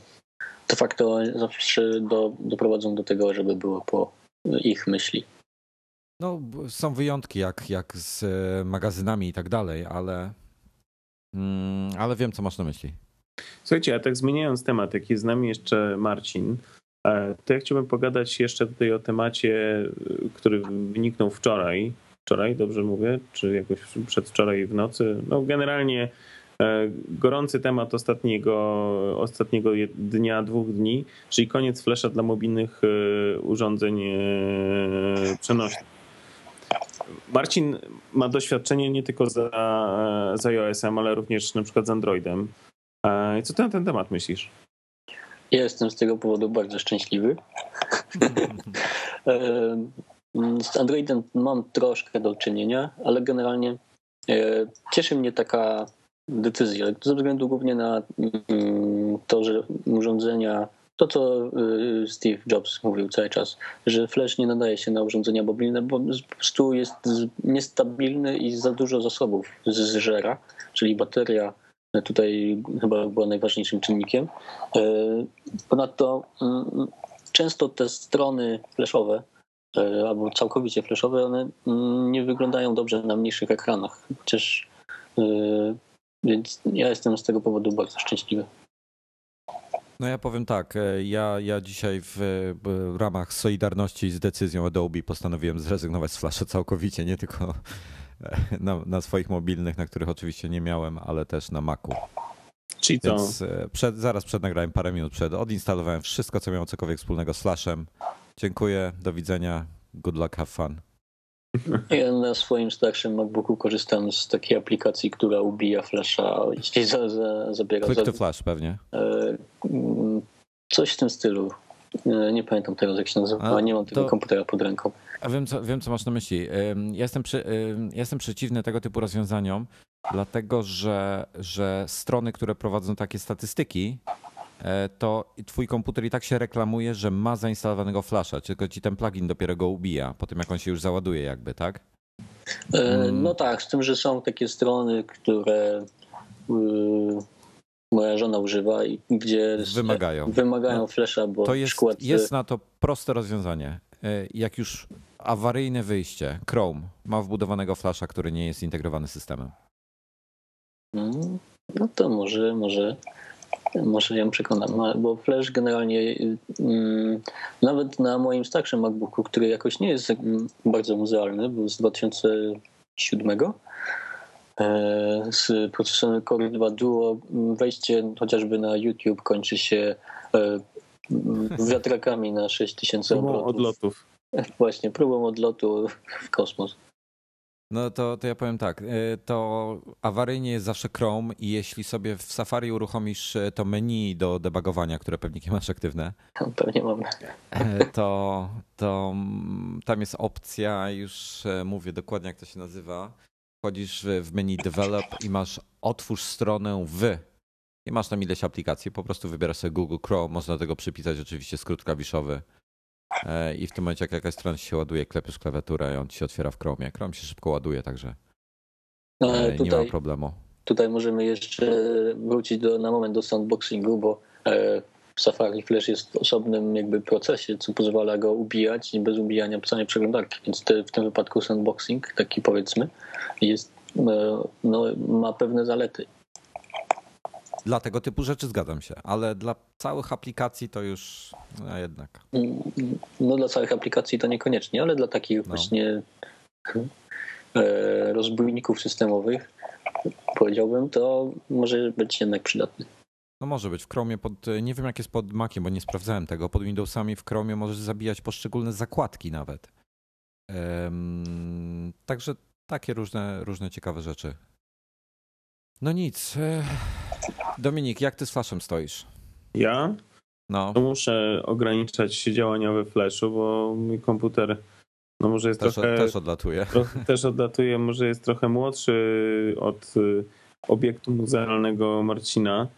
de facto zawsze do, doprowadzą do tego, żeby było po ich myśli. No, są wyjątki, jak, jak z magazynami i tak dalej, ale, mm, ale wiem, co masz na myśli. Słuchajcie, a tak zmieniając temat, jak jest z nami jeszcze Marcin, e, to ja chciałbym pogadać jeszcze tutaj o temacie, e, który wyniknął wczoraj. Wczoraj, dobrze mówię? Czy jakoś przedwczoraj w nocy? No generalnie e, gorący temat ostatniego, ostatniego dnia, dwóch dni, czyli koniec flesza dla mobilnych urządzeń przenośnych. Marcin ma doświadczenie nie tylko za, za iOS-em, ale również na przykład z Androidem. I co ty na ten temat myślisz? Ja jestem z tego powodu bardzo szczęśliwy. [LAUGHS] z Androidem mam troszkę do czynienia, ale generalnie e, cieszy mnie taka decyzja, ze względu głównie na mm, to, że urządzenia, to co e, Steve Jobs mówił cały czas, że Flash nie nadaje się na urządzenia mobilne, bo po prostu jest niestabilny i za dużo zasobów zżera, czyli bateria tutaj chyba była najważniejszym czynnikiem. E, ponadto mm, często te strony flashowe e, albo całkowicie flashowe, one mm, nie wyglądają dobrze na mniejszych ekranach. Chociaż, e, więc ja jestem z tego powodu bardzo szczęśliwy. No ja powiem tak, ja, ja dzisiaj w, w ramach solidarności z decyzją Adobe postanowiłem zrezygnować z Flasha całkowicie, nie tylko [LAUGHS] na, na swoich mobilnych, na których oczywiście nie miałem, ale też na Macu. Czyli co? Więc e, przed, zaraz przed nagrałem parę minut przed, odinstalowałem wszystko, co miało cokolwiek wspólnego z Flashem. Dziękuję, do widzenia, good luck, have fun. Ja na swoim starszym MacBooku korzystam z takiej aplikacji, która ubija flasha i za, za, zabiera. Click za, to Flash pewnie. e, mm, coś w tym stylu. E, Nie pamiętam teraz, jak się nazywa. Nie mam tego to- komputera pod ręką. A wiem co, wiem, co masz na myśli. Ja jestem, przy, ja jestem przeciwny tego typu rozwiązaniom, dlatego że, że strony, które prowadzą takie statystyki, e, to twój komputer i tak się reklamuje, że ma zainstalowanego flasha, tylko ci ten plugin dopiero go ubija, po tym jak on się już załaduje jakby, tak? E, Mm. No tak, z tym, że są takie strony, które y, moja żona używa i gdzie Wymagają. wymagają No, flasha, bo To jest, przykład jest na to proste rozwiązanie. E, Jak już awaryjne wyjście, Chrome ma wbudowanego flasha, który nie jest integrowany systemem. Mm, No to może, może, może ją przekonam, No, bo Flash generalnie mm, nawet na moim starszym MacBooku, który jakoś nie jest mm, bardzo muzealny, był z 2007 e, z procesorem Core 2 Duo, wejście chociażby na YouTube kończy się e, wiatrakami na 6000 Próbą obrotów. odlotów. [LAUGHS] Właśnie, próbą odlotu w kosmos. No to, to ja powiem tak, y, to awaryjnie jest zawsze Chrome i jeśli sobie w Safari uruchomisz to menu do debugowania, które pewnie nie masz aktywne, [LAUGHS] Pewnie mam. to, to tam jest opcja, już mówię dokładnie jak to się nazywa, wchodzisz w menu develop i masz otwórz stronę w i masz tam ileś aplikacji, po prostu wybierasz sobie Google Chrome, można do tego przypisać oczywiście skrót klawiszowy e, i w tym momencie jak jakaś strona się ładuje, klepiesz klawiaturę i on ci się otwiera w Chromie. Chrome się szybko ładuje, także No, e, nie ma tutaj, problemu. tutaj możemy jeszcze wrócić do, na moment do sandboxingu, bo e, Safari Flash jest w osobnym jakby procesie, co pozwala go ubijać i bez ubijania samej przeglądarki. Więc te, w tym wypadku sandboxing, taki powiedzmy, jest, e, no, ma pewne zalety. Dla tego typu rzeczy zgadzam się, ale dla całych aplikacji to już no jednak. No dla całych aplikacji to niekoniecznie, ale dla takich No. właśnie e, rozbójników systemowych powiedziałbym, to może być jednak przydatny. No może być w Chromie pod, nie wiem jak jest pod Maciem, bo nie sprawdzałem tego. Pod Windowsami w Chromie możesz zabijać poszczególne zakładki nawet. Em, także takie różne, różne ciekawe rzeczy. No nic. e, Dominik, jak ty z Flashem stoisz? Ja No, to muszę ograniczać działania we Flashu, bo mój komputer no może jest też, trochę... też odlatuje. Trochę też odlatuje, może jest trochę młodszy od y, obiektu muzealnego Marcina.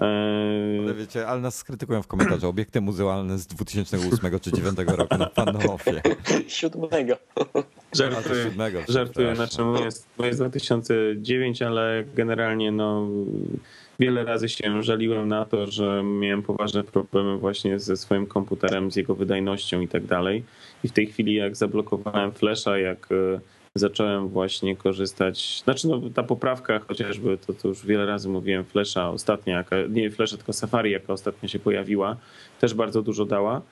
Eee, Ale wiecie, ale nas skrytykują w komentarzu. Obiekty muzealne z 2008 czy 2009 roku. No panowie. Siódmego. To żartuję, siódmego. żartuję, znaczy mój jest, mój jest 2009, ale generalnie no wiele razy się żaliłem na to, że miałem poważne problemy właśnie ze swoim komputerem, z jego wydajnością i tak dalej. I w tej chwili jak zablokowałem Flasha, jak e, zacząłem właśnie korzystać, znaczy no ta poprawka chociażby, to, to już wiele razy mówiłem, Flasha ostatnia, jaka, nie Flasha, tylko Safari, jaka ostatnio się pojawiła, też bardzo dużo dała.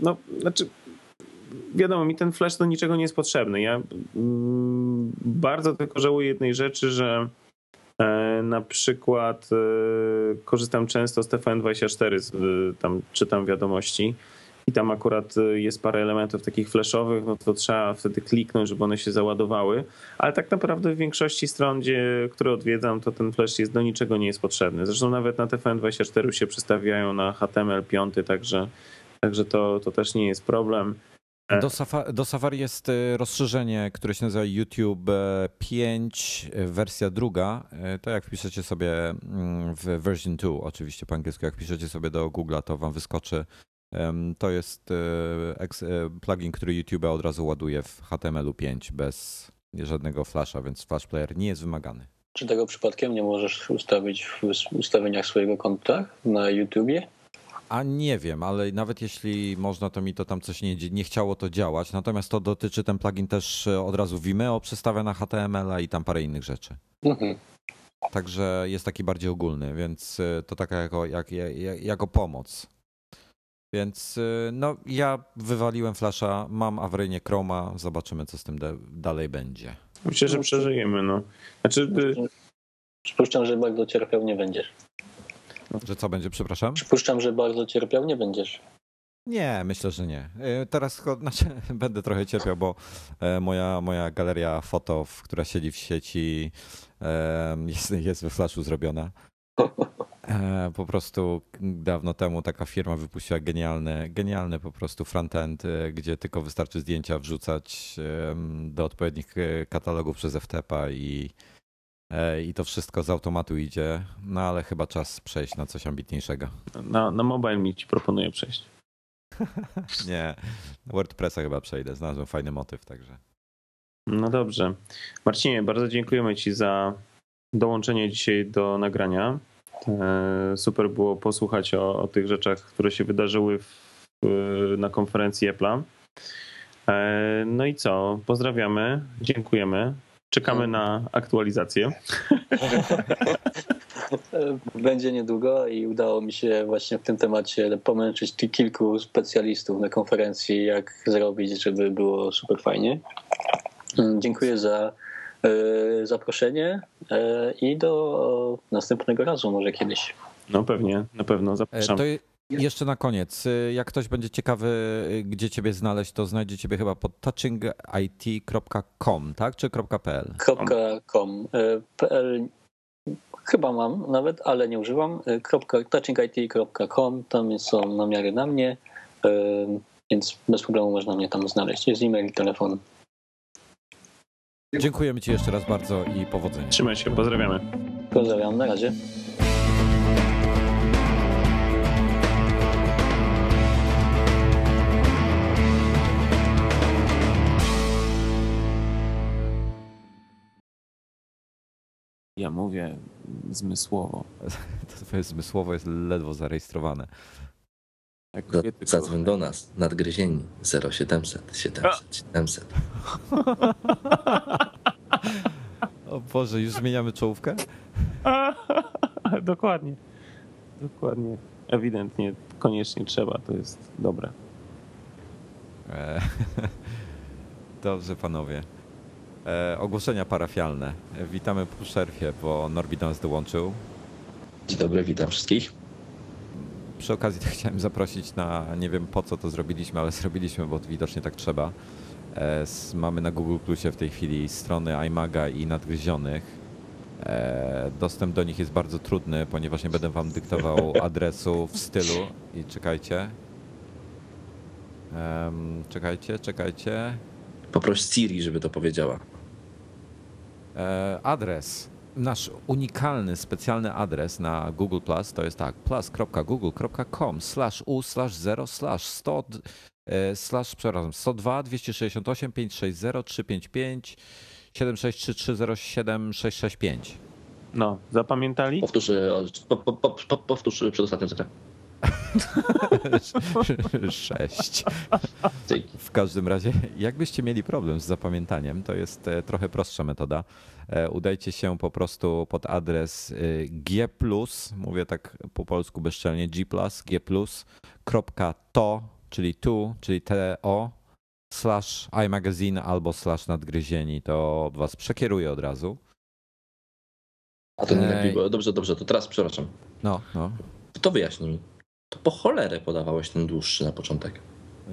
No, znaczy wiadomo, mi ten flash do niczego nie jest potrzebny. Ja mm, bardzo tylko żałuję jednej rzeczy, że e, na przykład e, korzystam często z TVN24, z, e, tam czytam wiadomości i tam akurat e, jest parę elementów takich flashowych, no to trzeba wtedy kliknąć, żeby one się załadowały, ale tak naprawdę w większości stron, gdzie, które odwiedzam, to ten flash jest do niczego nie jest potrzebny. Zresztą nawet na TVN24 się przestawiają na HTML5, także, także to, to też nie jest problem. Do, Safa- do Safari jest y, rozszerzenie, które się nazywa YouTube e, 5, e, wersja druga. E, To jak wpiszecie sobie mm, w version 2, oczywiście po angielsku, jak piszecie sobie do Google'a, to wam wyskoczy. To jest e, e, plugin, który YouTube od razu ładuje w HTML-u 5 bez żadnego flasha, więc flash player nie jest wymagany. Czy tego przypadkiem nie możesz ustawić w ustawieniach swojego konta na YouTubie? A nie wiem, ale nawet jeśli można, to mi to tam coś nie, nie chciało to działać. Natomiast to dotyczy ten plugin też e, od razu Vimeo przestawia na HTML-a i tam parę innych rzeczy. Mhm. Także jest taki bardziej ogólny, więc to taka jako, jak, jak, jako pomoc. Więc e, no, ja wywaliłem flasha, mam awaryjnie Chroma, zobaczymy co z tym dalej będzie. Myślę, że przeżyjemy, no. Znaczy, by, Przypuszczam, że bardzo cierpiał nie będziesz. Że co będzie, przepraszam? Przypuszczam, że bardzo cierpiał nie będziesz. Nie, myślę, że nie. E, Teraz [LAUGHS] znaczy, będę trochę cierpiał, bo e, moja, moja galeria foto, która siedzi w sieci, e, jest, jest we flashu zrobiona. [LAUGHS] E, Po prostu dawno temu taka firma wypuściła genialny, genialny po prostu frontend, e, gdzie tylko wystarczy zdjęcia wrzucać do odpowiednich e, katalogów przez FTP i, i to wszystko z automatu idzie. No ale chyba czas przejść na coś ambitniejszego. na, na mobile mi ci proponuję przejść. [LAUGHS] Nie, WordPressa chyba przejdę. Znalazłem fajny motyw, także. No dobrze. Marcinie, bardzo dziękujemy Ci za dołączenie dzisiaj do nagrania. E, Super było posłuchać o, o tych rzeczach, które się wydarzyły w, na konferencji Apple'a. E, No i co? Pozdrawiamy, dziękujemy. Czekamy na aktualizację. [LAUGHS] Będzie niedługo i udało mi się właśnie w tym temacie pomęczyć ty- kilku specjalistów na konferencji, jak zrobić, żeby było super fajnie. Dziękuję za e, zaproszenie e, i do następnego razu może kiedyś. No pewnie, na pewno E, zapraszam. To je- jeszcze na koniec. e, Jak ktoś będzie ciekawy, e, gdzie ciebie znaleźć, to znajdzie ciebie chyba pod touchingit.com, tak? Czy .pl? .com. e, .pl chyba mam nawet, ale nie używam. E, touchingit.com, tam są namiary na mnie, e, więc bez problemu można mnie tam znaleźć. Jest e-mail i telefon. Dziękujemy ci jeszcze raz bardzo i powodzenia. Trzymaj się, pozdrawiamy. Pozdrawiam, na razie. Ja mówię zmysłowo. [LAUGHS] To twoje zmysłowo jest ledwo zarejestrowane. Jak Do, zadzwoń do nas, nadgryzieni 0700 700 700. O Boże, już zmieniamy czołówkę? [LAUGHS] Dokładnie. Dokładnie. Ewidentnie, koniecznie trzeba, to jest dobre. E, [LAUGHS] Dobrze, panowie. E, ogłoszenia parafialne. E, Witamy po szerfie, bo Norbi do nas dołączył. Dzień dobry, witam wszystkich. Przy okazji [LAUGHS] to chciałem zaprosić na, nie wiem po co to zrobiliśmy, ale zrobiliśmy, bo widocznie tak trzeba. E, Mamy na Google Plusie w tej chwili strony iMaga i Nadgryzionych. E, Dostęp do nich jest bardzo trudny, ponieważ nie będę wam dyktował [LAUGHS] adresu w stylu. I czekajcie. Em, czekajcie, czekajcie. Poproś Siri, żeby to powiedziała. E, adres. Nasz unikalny, specjalny adres na Google Plus to jest tak plus.google.com slash u slash 0 slash 100 e, slash, przepraszam, 102 268 560 355 763307665 665. No, zapamiętali? Powtórz, po, po, po, po, powtórz przedostatnią cyfrę. 6. [LAUGHS] Dzięki. W każdym razie, jakbyście mieli problem z zapamiętaniem, to jest e, trochę prostsza metoda. E, Udajcie się po prostu pod adres e, g+, mówię tak po polsku bezczelnie, g+, g+, to, czyli tu, czyli to, slash iMagazine albo slash nadgryzieni, to od was przekieruję od razu. A to nie Ej. lepiej było. Dobrze, dobrze, to teraz przepraszam. No, no, To wyjaśnij mi. To po cholerę podawałeś ten dłuższy na początek.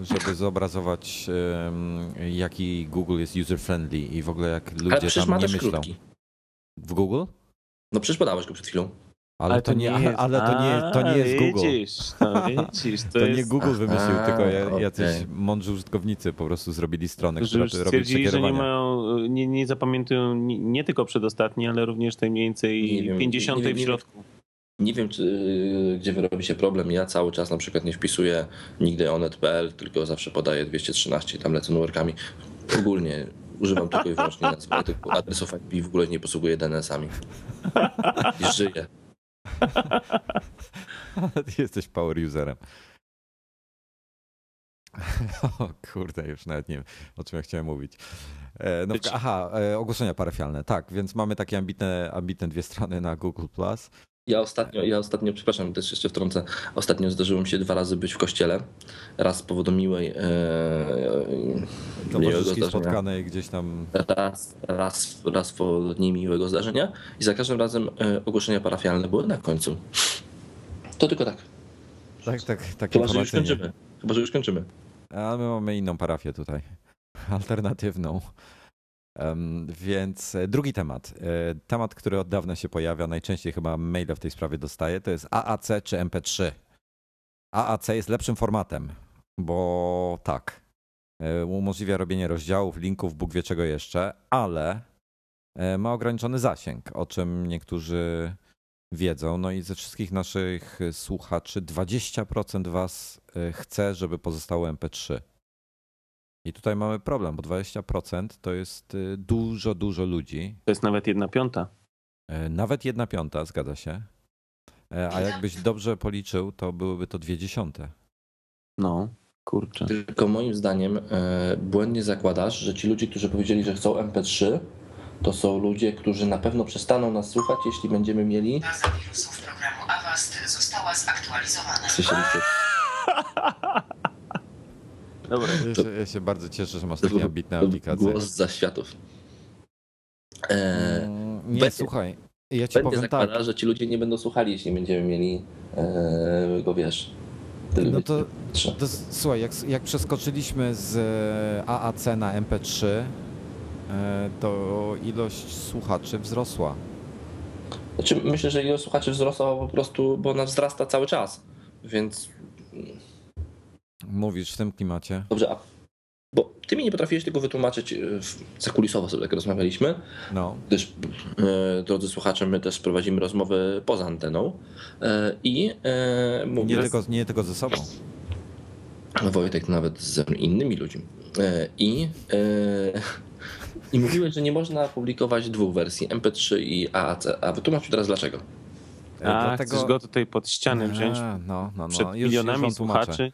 Żeby zobrazować em, jaki Google jest user-friendly i w ogóle jak ludzie tam ma nie myślą. krótki. W Google? No przecież podałeś go przed chwilą. Ale, to, nie, jest- ale to nie, to nie jest A, Google. Widzisz, to [LAUGHS] widzisz, to, To nie. Google wymyślił, Aha, tylko ja- jacyś okej. mądrzy użytkownicy po prostu zrobili stronę, która robi stwierdzili, że nie mają, nie, nie zapamiętują nie, nie tylko przedostatni, ale również tej mniej więcej Nie wiem, 50 nie wiem, w nie wiem. środku. Nie wiem, czy, gdzie wyrobi się problem. Ja cały czas na przykład nie wpisuję nigdy onet.pl, tylko zawsze podaję 213 i tam lecę numerkami. Ogólnie używam tylko i wyłącznie tylko adresów IP i w ogóle nie posługuję DNS-ami. I żyję. Ty [LAUGHS] jesteś power userem. [LAUGHS] O kurde, już nawet nie wiem, o czym ja chciałem mówić. E, No, aha, e, ogłoszenia parafialne. Tak, więc mamy takie ambitne, ambitne dwie strony na Google+. Ja ostatnio, ja ostatnio, przepraszam, też jeszcze wtrącę, ostatnio zdarzyło mi się dwa razy być w kościele. Raz z powodu miłej, e, miłego zdarzenia. spotkanej gdzieś tam. Raz, raz, raz z powodu niemiłego zdarzenia i za każdym razem e, ogłoszenia parafialne były na końcu. To tylko tak. Tak, tak, tak. Chyba, że już kończymy. Chyba, że już kończymy. A my mamy inną parafię tutaj, alternatywną. Więc e, drugi temat. E, Temat, który od dawna się pojawia, najczęściej chyba maile w tej sprawie dostaję, to jest AAC czy MP3. AAC jest lepszym formatem, bo tak, e, umożliwia robienie rozdziałów, linków, Bóg wie czego jeszcze, ale ma ograniczony zasięg, o czym niektórzy wiedzą. No i ze wszystkich naszych słuchaczy 20% was chce, żeby pozostało MP3. I tutaj mamy problem, bo 20% to jest e, dużo, dużo ludzi. To jest nawet jedna piąta. E, Nawet jedna piąta, zgadza się. E, A jakbyś dobrze policzył, to byłyby to dwie dziesiąte. No, kurczę. Tylko moim zdaniem e, błędnie zakładasz, że ci ludzie, którzy powiedzieli, że chcą MP3, to są ludzie, którzy na pewno przestaną nas słuchać, jeśli będziemy mieli. Baza wirusów programu Avast została zaktualizowana. Słyszeliście? [LAUGHS] Dobra. Ja się, ja się bardzo cieszę, że masz takie ambitne aplikacje. Głos za światów. E, Mm, Nie, będzie- słuchaj, ja ci powiem tak. zakłada, że ci ludzie nie będą słuchali, jeśli będziemy mieli e, go, wiesz. No to, to słuchaj, jak, jak przeskoczyliśmy z e, AAC na MP3, e, to ilość słuchaczy wzrosła. Znaczy, myślę, że ilość słuchaczy wzrosła po prostu, bo ona wzrasta cały czas. Więc Mówisz w tym klimacie. dobrze, a bo ty mi nie potrafiłeś tego wytłumaczyć e, zakulisowo sobie tak rozmawialiśmy, No, gdyż e, drodzy słuchacze, my też prowadzimy rozmowy poza anteną e, i e, nie mówię, tylko, nie tylko ze sobą. Wojtek nawet z innymi ludźmi e, i e, i mówiłeś, że nie można publikować dwóch wersji MP3 i AAC, a wytłumacz mi teraz dlaczego. E, A, chcesz go tutaj pod ścianę wziąć A, no, no, no. przed Już- milionami już wam tłumaczę.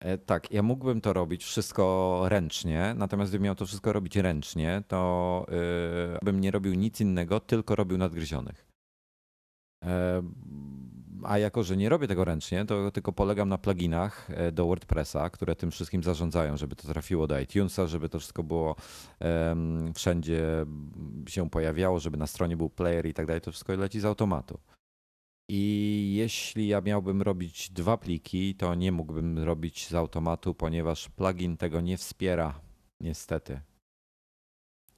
E, Tak, ja mógłbym to robić wszystko ręcznie, natomiast gdybym miał to wszystko robić ręcznie, to yy, bym nie robił nic innego, tylko robił nadgryzionych. E, A jako, że nie robię tego ręcznie, to tylko polegam na pluginach do WordPressa, które tym wszystkim zarządzają, żeby to trafiło do iTunesa, żeby to wszystko było wszędzie się pojawiało, żeby na stronie był player i tak dalej, to wszystko leci z automatu. I jeśli ja miałbym robić dwa pliki, to nie mógłbym robić z automatu, ponieważ plugin tego nie wspiera, niestety.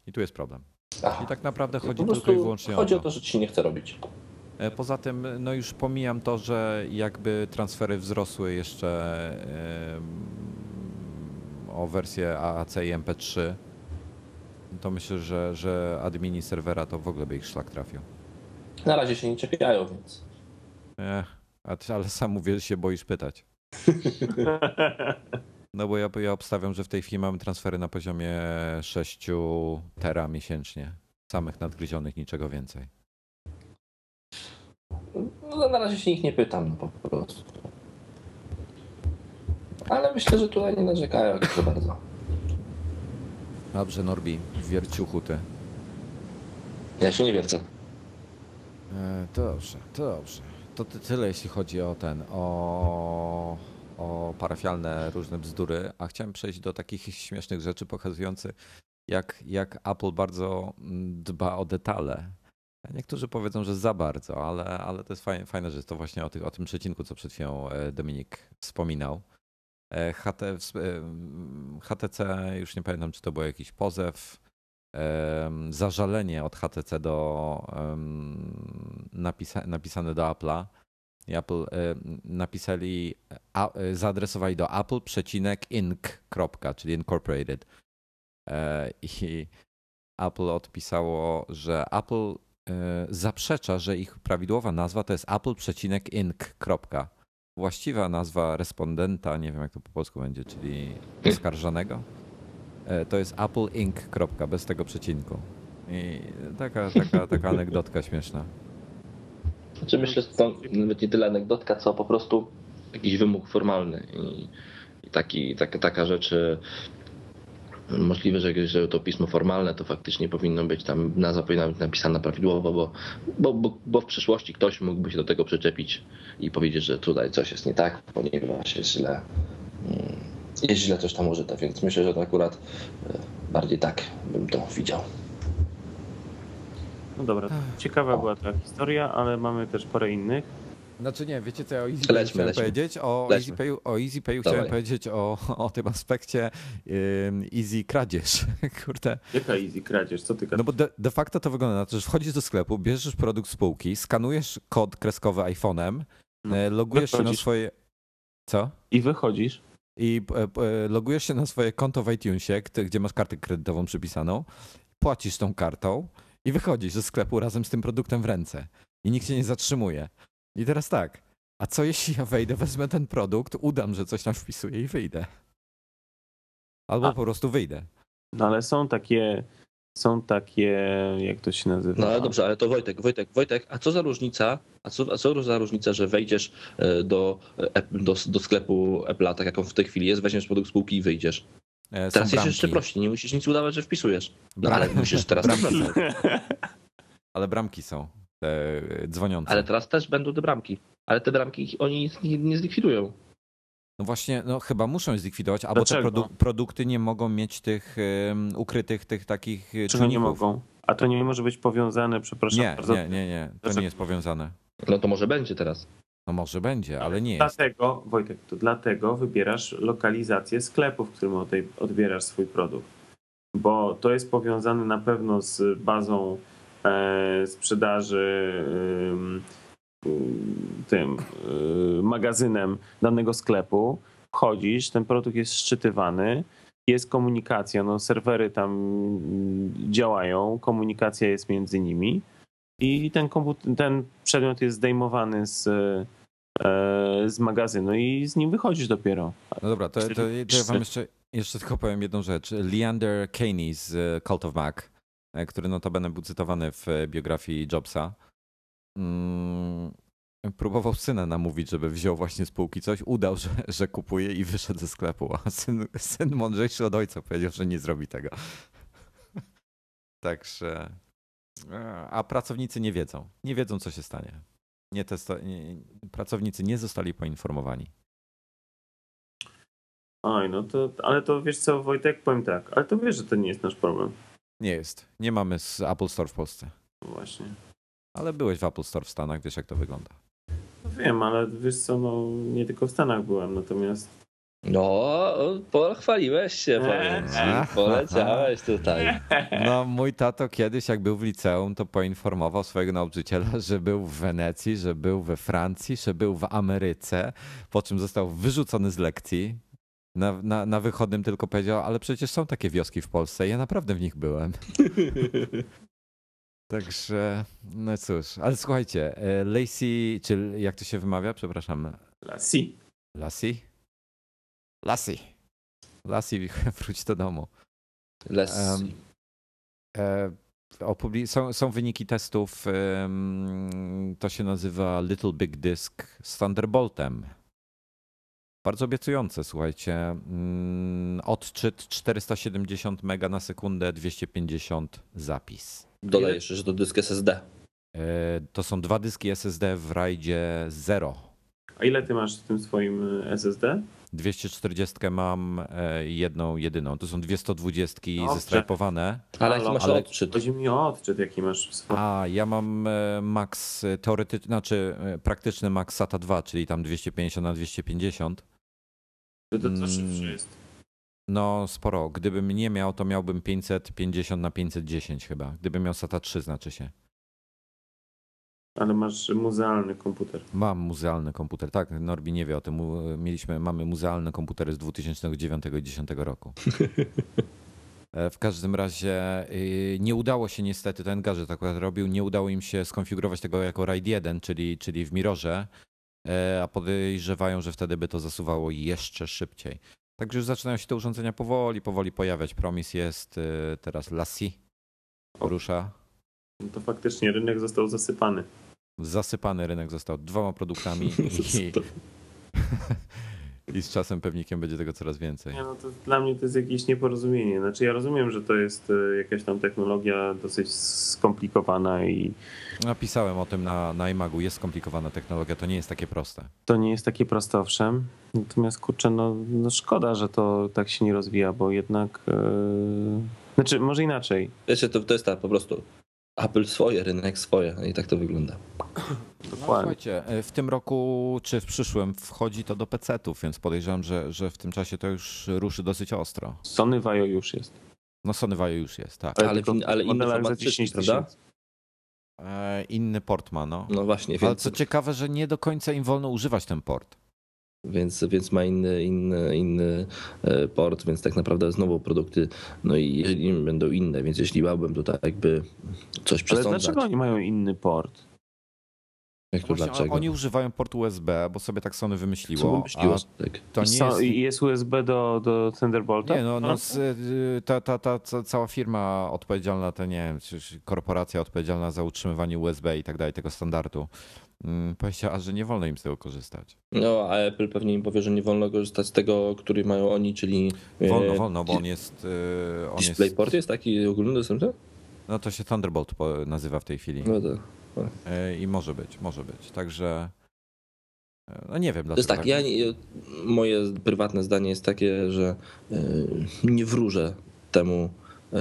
I tu jest problem. Aha. I tak naprawdę chodzi tylko i wyłącznie chodzi o o to. to, że ci się nie chce robić. E, Poza tym, no już pomijam to, że jakby transfery wzrosły jeszcze em, o wersję AAC i MP3, to myślę, że, że admini serwera to w ogóle by ich szlak trafił. Na razie się nie czepiają, więc Ech, a ty, ale sam mówię, że się boisz pytać. [LAUGHS] No bo ja, ja obstawiam, że w tej chwili mamy transfery na poziomie 6 tera miesięcznie. Samych nadgryzionych, niczego więcej. no, na razie się ich nie pytam no, po prostu. Ale myślę, że tutaj nie narzekają jakoś za bardzo. Dobrze, Norbi, wierciuchu ty. Ja się nie wiercę. E, to dobrze, to dobrze. To ty, tyle, jeśli chodzi o ten, o, o parafialne różne bzdury, a chciałem przejść do takich śmiesznych rzeczy pokazujących, jak, jak Apple bardzo mm, dba o detale. Niektórzy powiedzą, że za bardzo, ale, ale to jest fajne, fajne, że jest to właśnie o, tych, o tym przecinku, co przed chwilą e, Dominik wspominał. E, HT, e, HTC, już nie pamiętam, czy to był jakiś pozew, zażalenie od HTC do napisane do Apple'a. Apple napisali, zaadresowali do Apple przecinek inc. kropka, czyli incorporated. E, I Apple odpisało, że Apple e, zaprzecza, że ich prawidłowa nazwa to jest Apple przecinek inc. kropka. Właściwa nazwa respondenta, nie wiem jak to po polsku będzie, czyli oskarżonego, to jest Apple Inc. kropka, bez tego przecinku. I taka, [LAUGHS] taka, taka anegdotka śmieszna. Znaczy myślę, że to nawet nie tyle anegdotka, co po prostu jakiś wymóg formalny i, i taki, tak, taka rzecz. e, Możliwe, że, że to pismo formalne to faktycznie powinno być tam, nazwa powinna być napisana prawidłowo, bo, bo, bo, bo w przyszłości ktoś mógłby się do tego przyczepić i powiedzieć, że tutaj coś jest nie tak, ponieważ jest źle, mm, jest źle coś tam użyte, więc myślę, że to akurat e, bardziej tak bym to widział. No dobra, ciekawa była ta historia, ale mamy też parę innych. Znaczy nie, wiecie co ja o EasyPayu Lećmy, chciałem lećmy. powiedzieć? O. EasyPayu, o EasyPayu chciałem powiedzieć o, o tym aspekcie Easy kradzież. [LAUGHS] Kurde. Jaka easy kradzież? Co ty No gadasz? bo de, de facto to wygląda na to, że wchodzisz do sklepu, bierzesz produkt z półki, skanujesz kod kreskowy iPhone'em, No. e, logujesz się na Wychodzisz. swoje... Co? I wychodzisz. I e, e, logujesz się na swoje konto w iTunesie, gdzie- masz kartę kredytową przypisaną, płacisz tą kartą i wychodzisz ze sklepu razem z tym produktem w ręce. I nikt cię nie zatrzymuje. I teraz tak, a co jeśli ja wejdę, wezmę ten produkt, udam, że coś tam wpisuję i wyjdę? Albo A. po prostu wyjdę. No ale są takie, są takie, jak to się nazywa? No ale dobrze, ale to Wojtek, Wojtek, Wojtek, a co za różnica, a co, a co za różnica, że wejdziesz e, do, e, do, do sklepu Apple'a, tak jak on w tej chwili jest, weźmiesz produkt spółki i wyjdziesz. E, są Teraz jest jeszcze prościej, nie musisz nic udawać, że wpisujesz. No ale musisz teraz [LAUGHS] bramki. [LAUGHS] Ale bramki są, te dzwoniące. Ale teraz też będą te bramki. Ale te bramki oni nie, nie zlikwidują. No właśnie, no chyba muszą zlikwidować, albo te Dlaczego? produ- produkty nie mogą mieć tych em, ukrytych, tych takich e, Czego nie mogą? A to nie może być powiązane, przepraszam Nie, bardzo. nie, nie, nie, to Dlaczego? nie jest powiązane. No to może będzie teraz. No może będzie, ale nie jest. Dlatego, Wojtek, to dlatego wybierasz lokalizację sklepu, w którym odbierasz swój produkt. Bo to jest powiązane na pewno z bazą e, sprzedaży ym, tym y, magazynem danego sklepu. Wchodzisz, ten produkt jest szczytywany, jest komunikacja, no serwery tam mm, działają, komunikacja jest między nimi i ten, ten przedmiot jest zdejmowany z, z magazynu i z nim wychodzisz dopiero. No dobra, to, to, to ja wam jeszcze, jeszcze tylko powiem jedną rzecz. Leander Caney z Cult of Mac, który notabene był cytowany w biografii Jobsa, mm, próbował syna namówić, żeby wziął właśnie z półki coś, udał, że, że kupuje i wyszedł ze sklepu, a syn, syn mądrzejszy od ojca powiedział, że nie zrobi tego. Także... A pracownicy nie wiedzą. Nie wiedzą, co się stanie. Nie testo, nie, pracownicy nie zostali poinformowani. Oj, no to, ale to wiesz co, Wojtek, powiem tak, ale to wiesz, że to nie jest nasz problem. Nie jest. Nie mamy z Apple Store w Polsce. No Właśnie. Ale byłeś w Apple Store w Stanach, wiesz jak to wygląda. No wiem, ale wiesz co, no nie tylko w Stanach byłem, natomiast No, pochwaliłeś się, powiem ci. Poleciałeś tutaj. No mój tato kiedyś jak był w liceum, to poinformował swojego nauczyciela, że był w Wenecji, że był we Francji, że był w Ameryce, po czym został wyrzucony z lekcji. Na, na, na wychodnym tylko powiedział, ale przecież są takie wioski w Polsce, ja naprawdę w nich byłem. [LAUGHS] Także, no cóż, ale słuchajcie, e, Lacey, czy jak to się wymawia? Przepraszam, si. Lassie? Lassie. Lassie, [LAUGHS] wróć do domu. Les. Em, E, opubli- są, są wyniki testów, em, to się nazywa Little Big Disk z Thunderboltem. Bardzo obiecujące, słuchajcie. Mm, Odczyt 470 mega na sekundę, 250 zapis. Dodaj jeszcze, że to dysk SSD. E, To są dwa dyski SSD w RAIDzie 0. A ile ty masz w tym swoim y, SSD? 240 mam e, jedną, jedyną. To są dwie 120 Dobrze. zestrajpowane. Ale jaki masz ale- odczyt? Chodzi mi o odczyt, jaki masz w swoim. A, ja mam e, max teoretyczny, znaczy e, praktyczny max SATA 2, czyli tam 250 na 250. To, to co Mm. szybsze jest. No sporo. Gdybym nie miał, to miałbym 550 na 510 chyba. Gdybym miał SATA 3, znaczy się. Ale masz muzealny komputer. Mam muzealny komputer. Tak, Norbi nie wie o tym. Mieliśmy, mamy muzealne komputery z 2009 i 2010 roku. [LAUGHS] E, W każdym razie y, nie udało się niestety, ten gadżet akurat robił, nie udało im się skonfigurować tego jako RAID 1, czyli, czyli w Mirrorze, e, a podejrzewają, że wtedy by to zasuwało jeszcze szybciej. Także już zaczynają się te urządzenia powoli, powoli pojawiać. Promis jest y, teraz Lassie, rusza. No to faktycznie rynek został zasypany. Zasypany rynek został dwoma produktami [LAUGHS] i, [LAUGHS] i z czasem pewnikiem będzie tego coraz więcej. Nie, no to dla mnie to jest jakieś nieporozumienie. Znaczy ja rozumiem, że to jest e, jakaś tam technologia dosyć skomplikowana i Napisałem o tym na, na iMagu. Jest skomplikowana technologia, to nie jest takie proste. to nie jest takie proste owszem. Natomiast kurczę, no, no szkoda, że to tak się nie rozwija, bo jednak... e, Znaczy, może inaczej. Wiecie, to, to jest tak po prostu Apple swoje, rynek swoje i tak to wygląda. No, Dokładnie. słuchajcie, e, w tym roku czy w przyszłym wchodzi to do PC-ów, więc podejrzewam, że, że w tym czasie to już ruszy dosyć ostro. Sony Vaio już jest. No Sony Vaio już jest, tak. Ale tylko w in- ale inny format 10 wszystkich, prawda? E, inny port ma, no. No właśnie, Ale więc, co ciekawe, że nie do końca im wolno używać ten port. Więc, więc ma inny, inny, inny e, port, więc tak naprawdę znowu produkty, no i jeżeli będą inne, więc jeśli miałbym tutaj jakby coś Ale przesądzać, dlaczego oni mają inny port? jak to Właśnie, dlaczego? Oni używają portu USB, bo sobie tak Sony Co wymyśliło. a tak. to nie jest... i Jest USB do, do Thunderbolta? Nie, no, no z, y, ta, ta, ta ca- cała firma odpowiedzialna, to nie wiem, korporacja odpowiedzialna za utrzymywanie USB i tak dalej, tego standardu, powiedziała, że nie wolno im z tego korzystać. No, a Apple pewnie im powie, że nie wolno korzystać z tego, który mają oni, czyli e, Wolno, wolno, bo on jest... y, On DisplayPort jest jest taki ogólnodostępny? no to się Thunderbolt nazywa w tej chwili. No to, Y, I może być, może być. Także... No nie wiem to jest dlaczego. tak, ja, nie- moje prywatne zdanie jest takie, że e, nie wróżę temu e,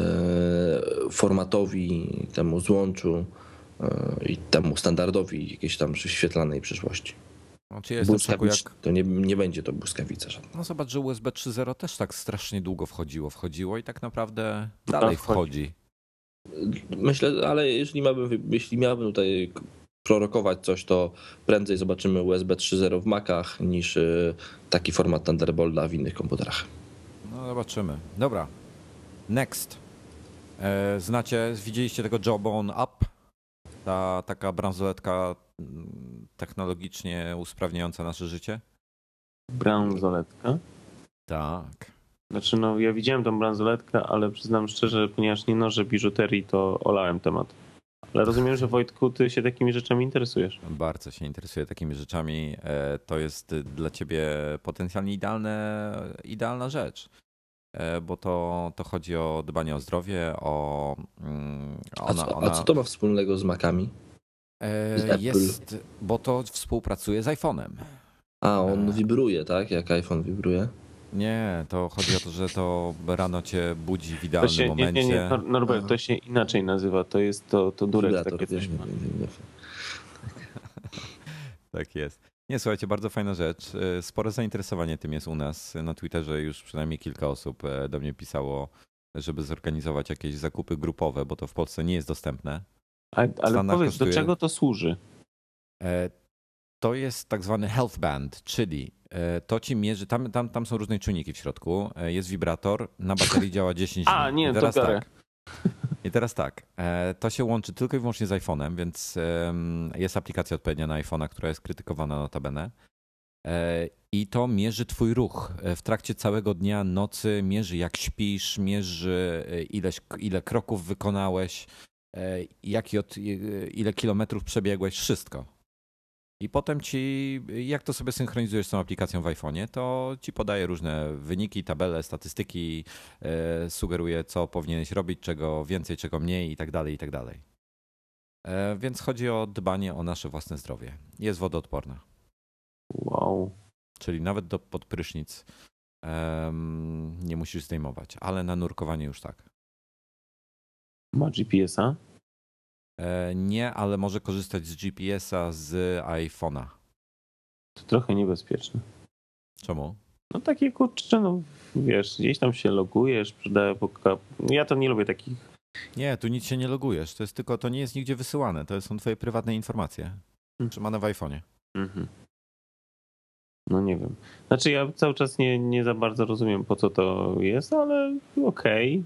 formatowi, temu złączu e, i temu standardowi jakiejś tam świetlanej przyszłości. Znaczy ja szoku, jak... Błyskawic- To nie, nie będzie to błyskawica żadna. No zobacz, że USB 3.0 też tak strasznie długo wchodziło, wchodziło i tak naprawdę dalej wchodzi. wchodzi. Myślę, ale jeżeli miałbym, jeśli miałbym tutaj prorokować coś, to prędzej zobaczymy USB 3.0 w Macach niż e, taki format Thunderbolta w innych komputerach. No zobaczymy. Dobra. Next. E, znacie, widzieliście tego Jawbone Up? Ta taka bransoletka mm, technologicznie usprawniająca nasze życie? Bransoletka. Tak. Znaczy, no ja widziałem tą bransoletkę, ale przyznam szczerze, ponieważ nie noszę biżuterii, to olałem temat. Ale rozumiem, że Wojtku, ty się takimi rzeczami interesujesz. Bardzo się interesuję takimi rzeczami. E, to jest dla ciebie potencjalnie idealne, idealna rzecz. E, bo to, to chodzi o dbanie o zdrowie, o. mm, A, Ona, co, ona, a co to ma wspólnego z Macami? z E, jest, bo to współpracuje z iPhone'em. A, on E. wibruje, tak? Jak iPhone wibruje. Nie, to chodzi o to, że to rano cię budzi w To idealnym się, nie, momencie. nie, nie, Nor- Norbert, to się inaczej nazywa. To jest to, to durec Wibrator, takie nie- nie- [LAUGHS] Tak jest. Nie, słuchajcie, bardzo fajna rzecz. E, Spore zainteresowanie tym jest u nas. Na Twitterze już przynajmniej kilka osób e, do mnie pisało, żeby zorganizować jakieś zakupy grupowe, bo to w Polsce nie jest dostępne. A, ale powiedz, kosztuje- do czego to służy? E, To jest tak zwany health band, czyli to ci mierzy, tam, tam, tam są różne czujniki w środku. Jest wibrator, na baterii działa 10 [LAUGHS] dni. A, nie, to teraz biorę. tak. I teraz tak, e, to się łączy tylko i wyłącznie z iPhone'em, więc jest aplikacja odpowiednia na iPhone'a, która jest krytykowana notabene. E, I to mierzy twój ruch e, w trakcie całego dnia, nocy, mierzy jak śpisz, mierzy ileś, ile kroków wykonałeś, e, ile kilometrów przebiegłeś, wszystko. I potem ci, jak to sobie synchronizujesz z tą aplikacją w iPhone'ie, to ci podaje różne wyniki, tabele, statystyki, e, sugeruje, co powinieneś robić, czego więcej, czego mniej i tak dalej, i tak dalej. E, Więc chodzi o dbanie o nasze własne zdrowie. Jest wodoodporna, Wow. czyli nawet do pod prysznic em, nie musisz zdejmować, ale na nurkowanie już tak. Ma GPS-a? E, Nie, ale może korzystać z GPS-a z iPhone'a. To trochę niebezpieczne. Czemu? No takie kurczę, no wiesz, gdzieś tam się logujesz. Ja to nie lubię takich. Nie, tu nic się nie logujesz. To jest tylko, to nie jest nigdzie wysyłane. To są twoje prywatne informacje. Hmm. Trzymane w iPhone'ie. Mhm. No nie wiem. Znaczy ja cały czas nie, nie za bardzo rozumiem po co to jest, ale okej.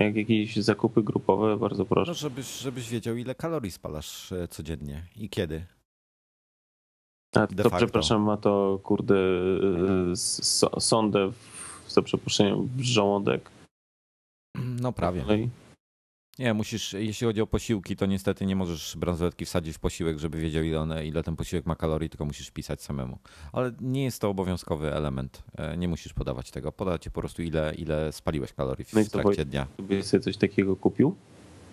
Jak jakieś zakupy grupowe, bardzo proszę. No, żebyś, żebyś wiedział, ile kalorii spalasz e, codziennie i kiedy. A to facto. przepraszam, ma to kurde so, sondę za przeproszeniem żołądek. No prawie. Nie, musisz, jeśli chodzi o posiłki, to niestety nie możesz bransoletki wsadzić w posiłek, żeby wiedział ile, one, ile ten posiłek ma kalorii, tylko musisz pisać samemu. Ale nie jest to obowiązkowy element. E, Nie musisz podawać tego. Poda ci po prostu ile, ile spaliłeś kalorii w No trakcie dnia. Byś sobie coś takiego kupił?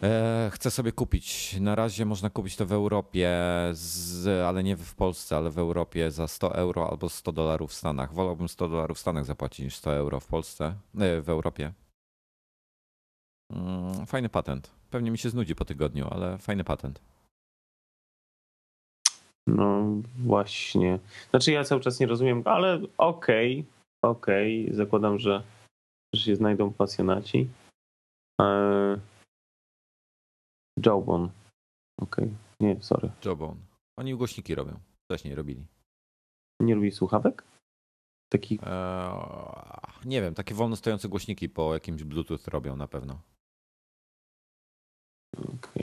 E, chcę sobie kupić. Na razie można kupić to w Europie, z, ale nie w Polsce, ale w Europie za 100 euro albo 100 dolarów w Stanach. Wolałbym 100 dolarów w Stanach zapłacić niż 100 euro w Polsce, e, w Europie. Mm, Fajny patent. Pewnie mi się znudzi po tygodniu, ale fajny patent. No właśnie. Znaczy ja cały czas nie rozumiem, ale okej, okej. Zakładam, że, że się znajdą pasjonaci. Eee... Jawbone. Okej. Nie, sorry. Jawbone. Oni głośniki robią. Wcześniej robili. Nie lubi słuchawek? Takich Eee, nie wiem, takie wolno stojące głośniki po jakimś Bluetooth robią na pewno.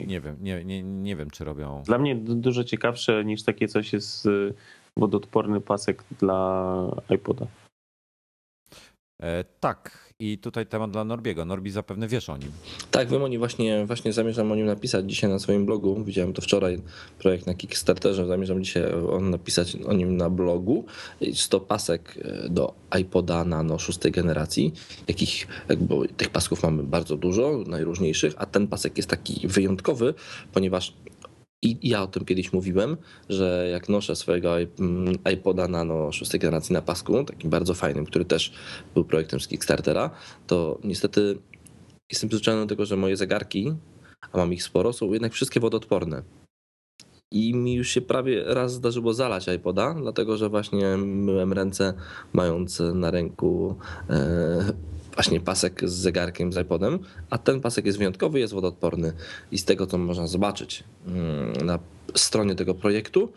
Nie wiem, nie, nie, nie wiem czy robią. Dla mnie du- dużo ciekawsze niż takie coś jest y, wodoodporny pasek dla iPoda. E, tak, i tutaj temat dla Norbiego. Norbi zapewne wiesz o nim. Tak, wiem o nim właśnie, właśnie zamierzam o nim napisać dzisiaj na swoim blogu. Widziałem to wczoraj, projekt na Kickstarterze. Zamierzam dzisiaj o, napisać o nim na blogu. Jest to pasek e, do iPoda Nano szóstej generacji. Jakich, jakby, tych pasków mamy bardzo dużo, najróżniejszych, a ten pasek jest taki wyjątkowy, ponieważ i ja o tym kiedyś mówiłem, że jak noszę swojego mm, iPoda Nano szóstej generacji na pasku, takim bardzo fajnym, który też był projektem z Kickstartera, to niestety jestem przyzwyczajony do tego, że moje zegarki, a mam ich sporo, są jednak wszystkie wodoodporne. I mi już się prawie raz zdarzyło zalać iPoda, dlatego że właśnie myłem ręce, mając na ręku e, właśnie pasek z zegarkiem, z iPodem, a ten pasek jest wyjątkowy, jest wodoodporny. I z tego, co można zobaczyć mm, na stronie tego projektu,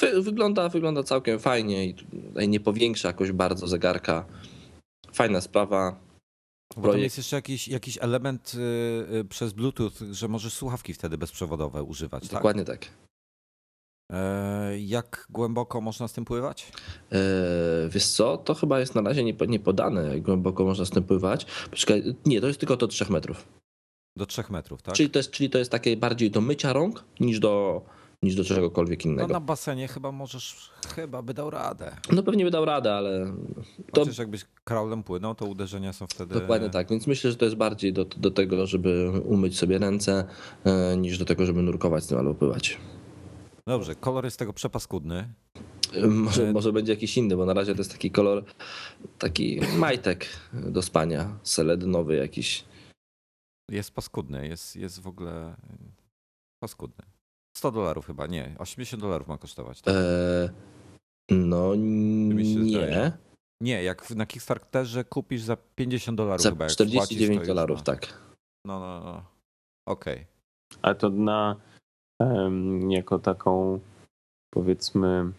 wy, wygląda, wygląda całkiem fajnie i nie powiększa jakoś bardzo zegarka. Fajna sprawa. Bo tam jest jeszcze jakiś, jakiś element y, y, przez Bluetooth, że możesz słuchawki wtedy bezprzewodowe używać, tak? Dokładnie tak. E, jak głęboko można z tym pływać? Eee, wiesz co, to chyba jest na razie nie, nie podane, jak głęboko można z tym pływać. Poczekaj, nie, to jest tylko do 3 metrów. Do 3 metrów, tak? Czyli, to jest, czyli to jest takie bardziej do mycia rąk niż do, niż do czegokolwiek No innego. na basenie chyba możesz, chyba by dał radę. No pewnie by dał radę, ale to Chociaż jakbyś kraulem płynął, to uderzenia są wtedy... dokładnie tak. Więc myślę, że to jest bardziej do, do tego, żeby umyć sobie ręce, e, niż do tego, żeby nurkować z tym albo pływać. Dobrze, kolor jest tego przepaskudny. E, Może, może będzie jakiś inny, bo na razie to jest taki kolor, taki majtek do spania, seledynowy jakiś. Jest paskudny, jest, jest w ogóle y, paskudny. 100 dolarów chyba, nie, 80 dolarów ma kosztować. Tak? E, no nie. Nie, jak na Kickstarterze kupisz za 50 dolarów Za chyba. Jak 49 wpłacisz, to dolarów, tak. No, no, no. Okej. Ale to na jako taką powiedzmy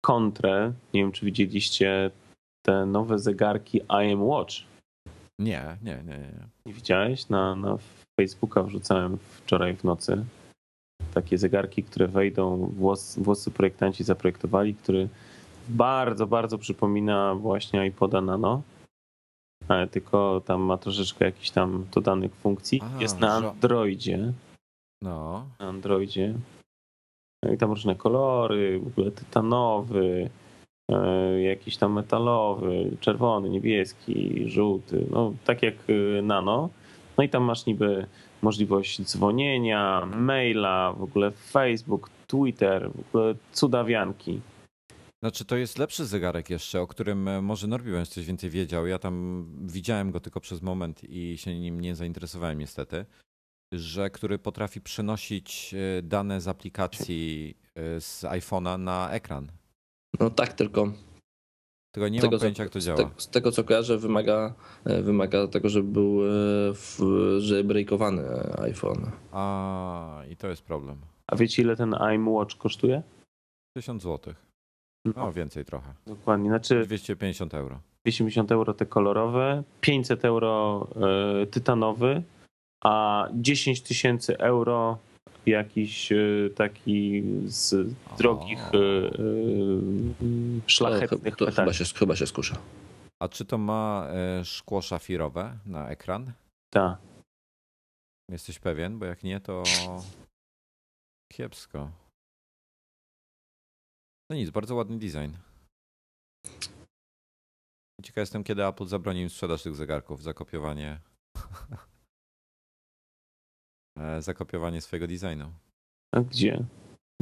kontrę. Nie wiem, czy widzieliście te nowe zegarki IM Watch. Nie, nie, nie, nie. Nie widziałeś? Na, na Facebooka wrzucałem wczoraj w nocy takie zegarki, które wejdą, włos, włosy projektanci zaprojektowali, który bardzo, bardzo przypomina właśnie iPoda Nano. Ale tylko tam ma troszeczkę jakichś tam dodanych funkcji. Jest na Androidzie. No, na Androidzie. No I tam różne kolory, w ogóle tytanowy, e, jakiś tam metalowy, czerwony, niebieski, żółty, no tak jak e, Nano. No i tam masz niby możliwość dzwonienia, maila, w ogóle Facebook, Twitter, w ogóle cudawianki. Znaczy to jest lepszy zegarek jeszcze, o którym e, może Norbi będzie coś więcej wiedział. Ja tam widziałem go tylko przez moment i się nim nie zainteresowałem niestety, że który potrafi przenosić e, dane z aplikacji e, z iPhone'a na ekran. No tak, tylko Tylko nie tego, mam co, pojęcia jak to z, działa. z tego co kojarzę, wymaga, e, wymaga tego, żeby był w, jailbreakowany iPhone. A i to jest problem. A wiecie ile ten iM Watch kosztuje? 1000 zł. No, No więcej trochę. dokładnie. Znaczy 250 euro. 250 euro te kolorowe, 500 euro e, tytanowy, a 10 tysięcy euro jakiś e, taki z drogich, e, e, szlachetnych to, to chyba, się, chyba się skusza. A czy to ma szkło szafirowe na ekran? Tak. Jesteś pewien? Bo jak nie, to kiepsko. No nic, bardzo ładny design. Ciekaw jestem, kiedy Apple zabroni im sprzedaż tych zegarków, zakopiowanie e, [LAUGHS] zakopiowanie swojego designu. A gdzie?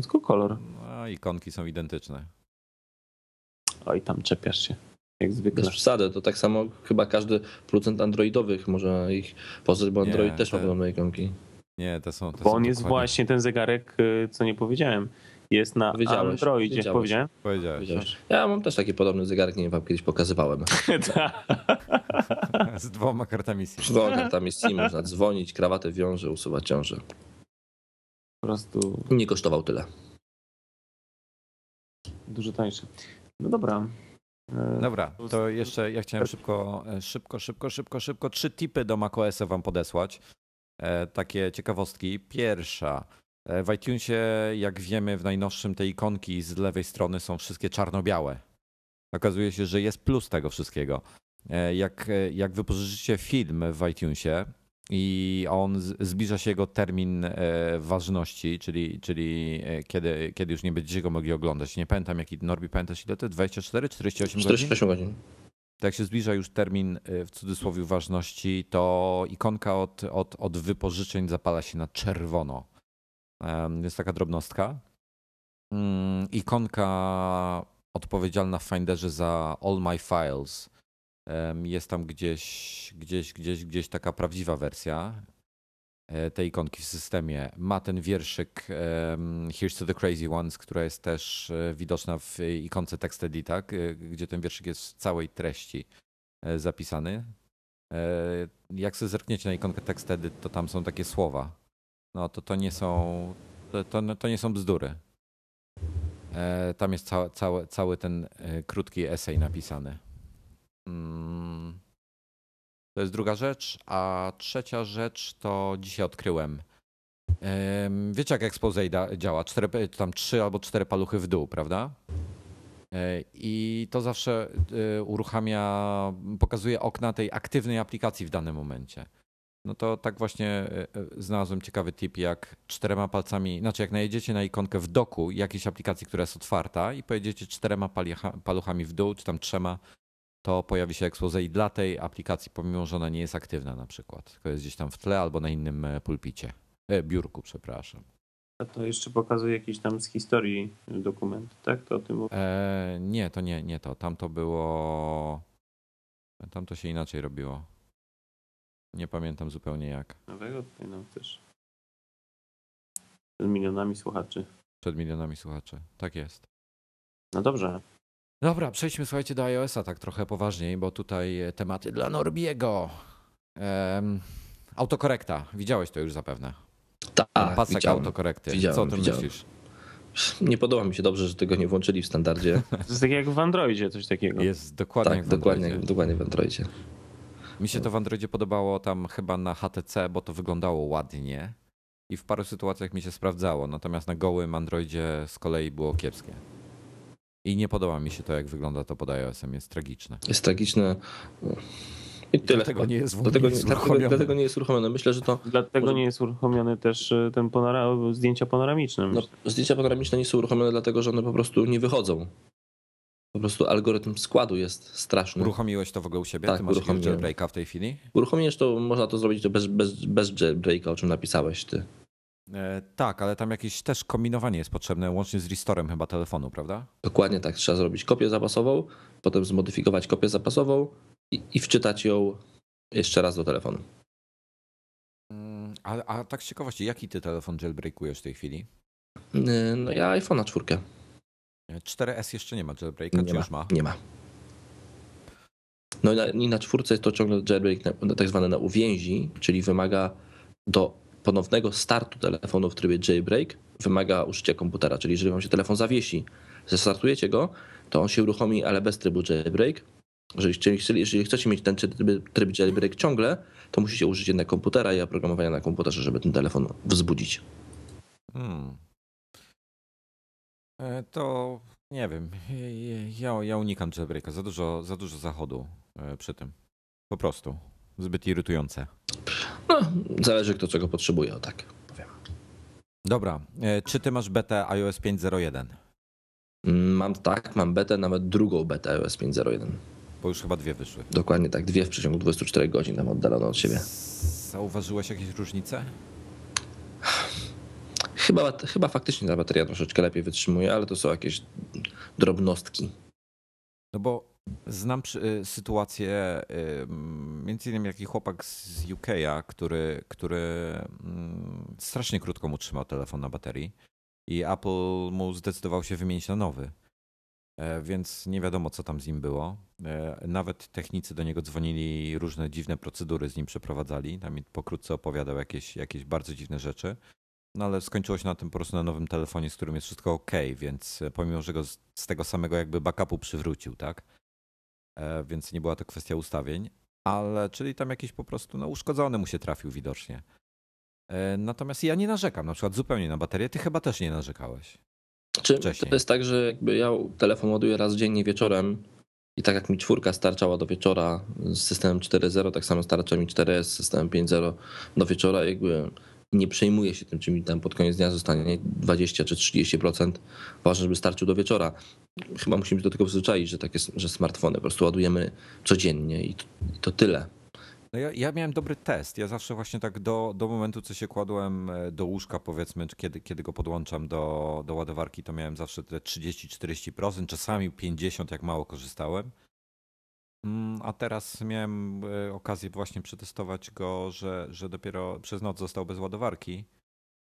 Tylko kolor. No, ikonki są identyczne. Oj, tam czepiasz się. Jak zwykle. Bez przesady, to tak samo chyba każdy producent androidowych może ich poznać, bo Nie, Android też ma te- podobne ikonki. Nie, te są. Te Bo są on jest dokładnie- właśnie ten zegarek, y, co nie powiedziałem. Jest na Powiedziałeś, Androidzie. powiedziałeś. Powiedziałem? Powiedziałeś. Powiedziałeś. Ja mam też taki podobny zegarek, nie wiem, wam kiedyś pokazywałem. [LAUGHS] Tak. [LAUGHS] Z dwoma kartami SIM. Z dwoma kartami SIM można dzwonić, krawatę wiąże, usuwać ciąże. Po prostu Nie kosztował tyle. dużo tańsze. No dobra. E, Dobra, to jeszcze ja chciałem szybko, e, szybko, szybko, szybko, szybko trzy tipy do macOS wam podesłać. E, takie ciekawostki. Pierwsza. E, W iTunesie, jak wiemy, w najnowszym te ikonki z lewej strony są wszystkie czarno-białe. Okazuje się, że jest plus tego wszystkiego. E, Jak, e, jak wypożyczycie film w iTunesie i on zbliża się jego termin ważności, czyli, czyli kiedy, kiedy już nie będziecie go mogli oglądać. Nie pamiętam jaki, Norbi pamiętasz ile to? 24, 48 godzin? 48 godzin. Tak jak się zbliża już termin w cudzysłowie ważności, to ikonka od, od, od wypożyczeń zapala się na czerwono. Jest taka drobnostka. Mm, Ikonka odpowiedzialna w Finderze za All My Files. Jest tam gdzieś, gdzieś, gdzieś, gdzieś taka prawdziwa wersja e, tej ikonki w systemie. Ma ten wierszyk Here's to the Crazy Ones, która jest też e, widoczna w ikonce Text Edita, gdzie ten wierszyk jest w całej treści e, zapisany. Jak sobie zerkniecie na ikonkę Text Edit, to tam są takie słowa. No to to nie są, to, to, to nie są bzdury. E, Tam jest cały, cały, cały ten e, krótki esej napisany. Mm. To jest druga rzecz, a trzecia rzecz to dzisiaj odkryłem. Em, Wiecie, jak expose działa? Cztery, tam trzy albo cztery paluchy w dół, prawda? E, I to zawsze e, uruchamia, pokazuje okna tej aktywnej aplikacji w danym momencie. No to tak właśnie e, e, znalazłem ciekawy tip, jak czterema palcami, znaczy jak najedziecie na ikonkę w doku jakiejś aplikacji, która jest otwarta i pojedziecie czterema paluchami w dół, czy tam trzema, to pojawi się expose i dla tej aplikacji, pomimo że ona nie jest aktywna na przykład, tylko jest gdzieś tam w tle albo na innym e, pulpicie, e, biurku, przepraszam. A to jeszcze pokazuje jakiś tam z historii dokument, tak? To o tym mów- E, nie, to nie, nie to. Tam to było. Tam to się inaczej robiło. Nie pamiętam zupełnie jak. nowego tutaj nam też. Z milionami słuchaczy. Przed milionami słuchaczy. Tak jest. No dobrze. Dobra, przejdźmy słuchajcie do iOS-a tak trochę poważniej, bo tutaj e, tematy dla Norbiego. Em, autokorekta. Widziałeś to już zapewne. Tak, Pasek widziałem. autokorekty. Widziałem, Co o tym widziałem. myślisz? Nie podoba mi się dobrze, że tego nie włączyli w standardzie. To jest tak jak w Androidzie coś takiego. Jest dokładnie tak, jak w dokładnie, Androidzie. dokładnie w Androidzie. Mi się to w Androidzie podobało tam chyba na HTC, bo to wyglądało ładnie i w paru sytuacjach mi się sprawdzało, natomiast na gołym Androidzie z kolei było kiepskie. I nie podoba mi się to, jak wygląda to pod iOS-em, jest tragiczne. Jest tragiczne. I tyle. Dlatego nie jest, Dlatego, nie jest dlatego, uruchomione. dlatego nie jest uruchomione. Myślę, że to Dlatego Może- nie jest uruchomiony też y, ten zdjęcia panoramiczne. no, zdjęcia panoramiczne nie są uruchomione, dlatego że one po prostu nie wychodzą. Po prostu algorytm składu jest straszny. Uruchomiłeś to w ogóle u siebie? Tak, Ty masz jailbreaka w tej chwili? Uruchomisz to, można to zrobić bez, bez, bez jailbreaka, o czym napisałeś ty. E, tak, ale tam jakieś też kombinowanie jest potrzebne, łącznie z restorem chyba telefonu, prawda? Dokładnie tak. Trzeba zrobić kopię zapasową, potem zmodyfikować kopię zapasową i, i wczytać ją jeszcze raz do telefonu. Mm, A, a tak z ciekawości, jaki ty telefon jailbreakujesz w tej chwili? Yy, No ja iPhone'a czwórkę. E, 4S jeszcze nie ma jailbreaka, Nie czy ma, już ma? nie ma. No i na, i na czwórce jest to ciągle jailbreak na, tak zwany na uwięzi, czyli wymaga do ponownego startu telefonu w trybie jailbreak, wymaga użycia komputera, czyli jeżeli wam się telefon zawiesi, zestartujecie go, to on się uruchomi, ale bez trybu jailbreak. Jeżeli, jeżeli, jeżeli chcecie mieć ten tryb, tryb jailbreak ciągle, to musicie użyć jednak komputera i oprogramowania na komputerze, żeby ten telefon wzbudzić. Hmm. E, To nie wiem. Ja, ja unikam jailbreaka. Za dużo, za dużo zachodu e, przy tym. Po prostu. Zbyt irytujące. No, zależy kto czego potrzebuje, o tak powiem. Dobra, e, czy ty masz betę iOS 5.01? Mm, Mam tak, mam betę, nawet drugą betę iOS 5.01. Bo już chyba dwie wyszły. Dokładnie tak, dwie w przeciągu 24 godzin tam oddalono od siebie. Zauważyłeś jakieś różnice? Chyba, chyba faktycznie ta bateria troszeczkę lepiej wytrzymuje, ale to są jakieś drobnostki. No bo znam y, sytuację, y, między innymi jakiś chłopak z UK'a, który, który mm, strasznie krótko mu trzymał telefon na baterii i Apple mu zdecydował się wymienić na nowy. E, Więc nie wiadomo, co tam z nim było. E, Nawet technicy do niego dzwonili, różne dziwne procedury z nim przeprowadzali. Tam mi pokrótce opowiadał jakieś, jakieś bardzo dziwne rzeczy. No ale skończyło się na tym po prostu na nowym telefonie, z którym jest wszystko ok, więc e, pomimo, że go z, z tego samego jakby backupu przywrócił, tak? E, Więc nie była to kwestia ustawień, ale czyli tam jakiś po prostu no, uszkodzony mu się trafił widocznie. E, Natomiast ja nie narzekam, na przykład zupełnie na baterię. Ty chyba też nie narzekałeś. Czy Wcześniej. to jest tak, że jakby ja telefon ładuję raz dziennie wieczorem i tak jak mi czwórka starczała do wieczora z systemem 4.0, tak samo starcza mi 4S z systemem 5.0 do wieczora, jakby nie przejmuję się tym, czy mi tam pod koniec dnia zostanie 20 czy 30%. Ważne, żeby starczył do wieczora. Chyba musimy się do tego przyzwyczaić, że takie, że smartfony po prostu ładujemy codziennie i to, i to tyle. No ja, ja miałem dobry test. Ja zawsze właśnie tak do, do momentu, co się kładłem e, do łóżka, powiedzmy, kiedy, kiedy go podłączam do, do ładowarki, to miałem zawsze te 30-40%, czasami 50%, jak mało korzystałem. Mm, A teraz miałem e, okazję właśnie przetestować go, że, że dopiero przez noc został bez ładowarki.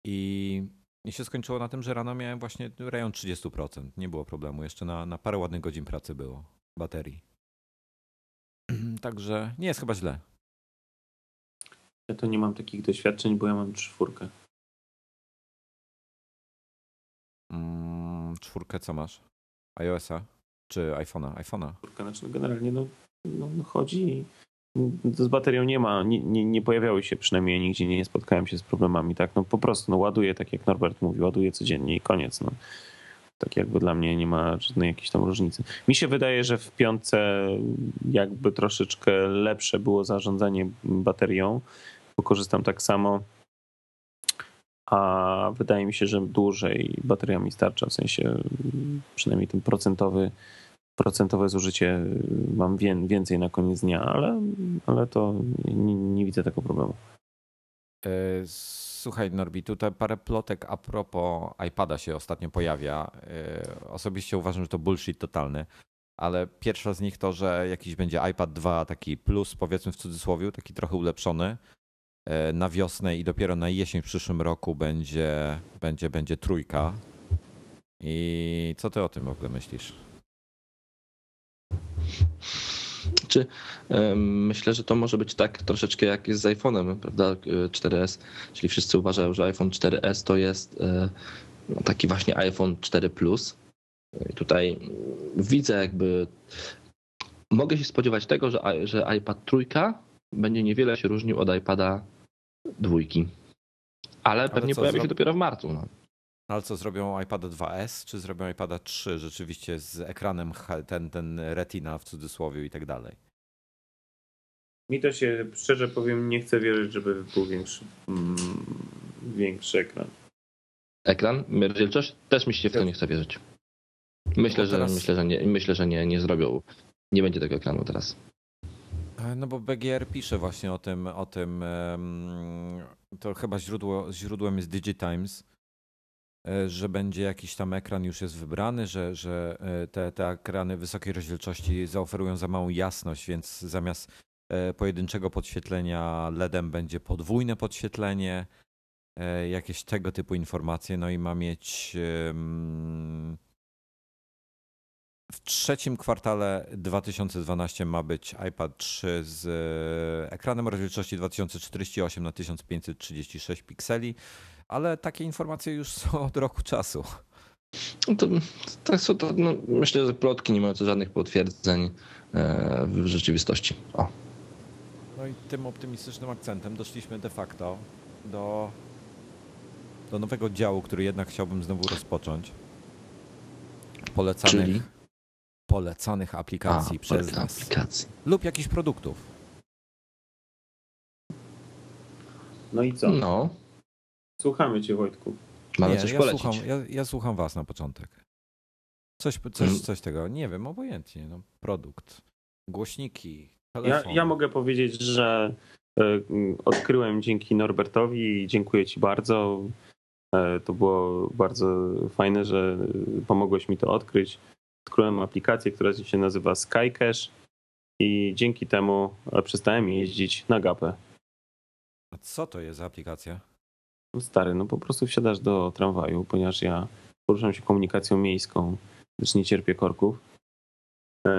I, I się skończyło na tym, że rano miałem właśnie rejon 30%. Nie było problemu. Jeszcze na, na parę ładnych godzin pracy było baterii. [CLEARS THROAT] Także nie jest chyba źle. Ja to nie mam takich doświadczeń, bo ja mam czwórkę. Mm, czwórkę co masz? iOS-a? Czy iPhone'a? iPhone'a. Znaczy no generalnie no, no, no chodzi z baterią nie ma, nie, nie, nie pojawiały się przynajmniej nigdzie, nie spotkałem się z problemami, tak, no po prostu, no ładuję, tak jak Norbert mówi, ładuję codziennie i koniec, no. Tak jakby dla mnie nie ma żadnej jakiejś tam różnicy. Mi się wydaje, że w piątce jakby troszeczkę lepsze było zarządzanie baterią, bo korzystam tak samo, a wydaje mi się, że dłużej bateria mi starcza, w sensie przynajmniej ten procentowy procentowe zużycie mam wię- więcej na koniec dnia, ale, ale to nie, nie widzę tego problemu. E, Słuchaj, Norbi, tutaj parę plotek a propos iPada się ostatnio pojawia. E, Osobiście uważam, że to bullshit totalny, ale pierwsza z nich to, że jakiś będzie iPad 2 taki plus, powiedzmy w cudzysłowie, taki trochę ulepszony na wiosnę i dopiero na jesień w przyszłym roku będzie, będzie, będzie trójka. I co ty o tym w ogóle myślisz? Czy myślę, że to może być tak troszeczkę jak jest z iPhone'em, prawda? e, 4S, czyli wszyscy uważają, że iPhone 4S to jest e, no, taki właśnie iPhone 4 Plus. I tutaj mm, widzę jakby mogę się spodziewać tego, że, że iPad trójka będzie niewiele się różnił od iPada dwójki. Ale pewnie co, pojawi się dopiero w marcu. No. Ale co, zrobią iPada 2S, czy zrobią iPada 3 rzeczywiście z ekranem ten, ten retina w cudzysłowie i tak dalej? Mi to się, szczerze powiem, nie chcę wierzyć, żeby był większy, mm, większy ekran. Ekran, rozdzielczość, też mi się w to nie chce wierzyć. Myślę, Bo że, teraz- myślę, że, nie, myślę, że nie, nie zrobią. Nie będzie tego ekranu teraz. E, No bo BGR pisze właśnie o tym, o tym to chyba źródło, źródłem jest DigiTimes, e, że będzie jakiś tam ekran już jest wybrany, że, że e, te, te ekrany wysokiej rozdzielczości zaoferują za małą jasność, więc zamiast pojedynczego podświetlenia LEDem będzie podwójne podświetlenie, jakieś tego typu informacje, no i ma mieć w trzecim kwartale 2012 ma być iPad 3 z e, ekranem rozdzielczości 2048 na 1536 pikseli, ale takie informacje już są od roku czasu. No to, to są to, no, myślę, że plotki nie mają tu żadnych potwierdzeń e, w rzeczywistości. O. No i tym optymistycznym akcentem doszliśmy de facto do, do nowego działu, który jednak chciałbym znowu rozpocząć. Polecanych, Czyli? Polecanych aplikacji A, przez nas aplikacji. lub jakichś produktów. no i co? No, Słuchamy cię, Wojtku. mamy Nie, coś ja polecić. słucham, ja, ja słucham was na początek. Coś, coś, Mm. coś tego, nie wiem, obojętnie. No, produkt, głośniki, Ja, telefon. ja mogę powiedzieć, że e, odkryłem dzięki Norbertowi i dziękuję ci bardzo. E, To było bardzo fajne, że pomogłeś mi to odkryć. Odkryłem aplikację, która się nazywa Skycash i dzięki temu e, przestałem jeździć na gapę. A co to jest za aplikacja? No Stary, no po prostu wsiadasz do tramwaju, ponieważ ja poruszam się komunikacją miejską, gdyż nie cierpię korków. E,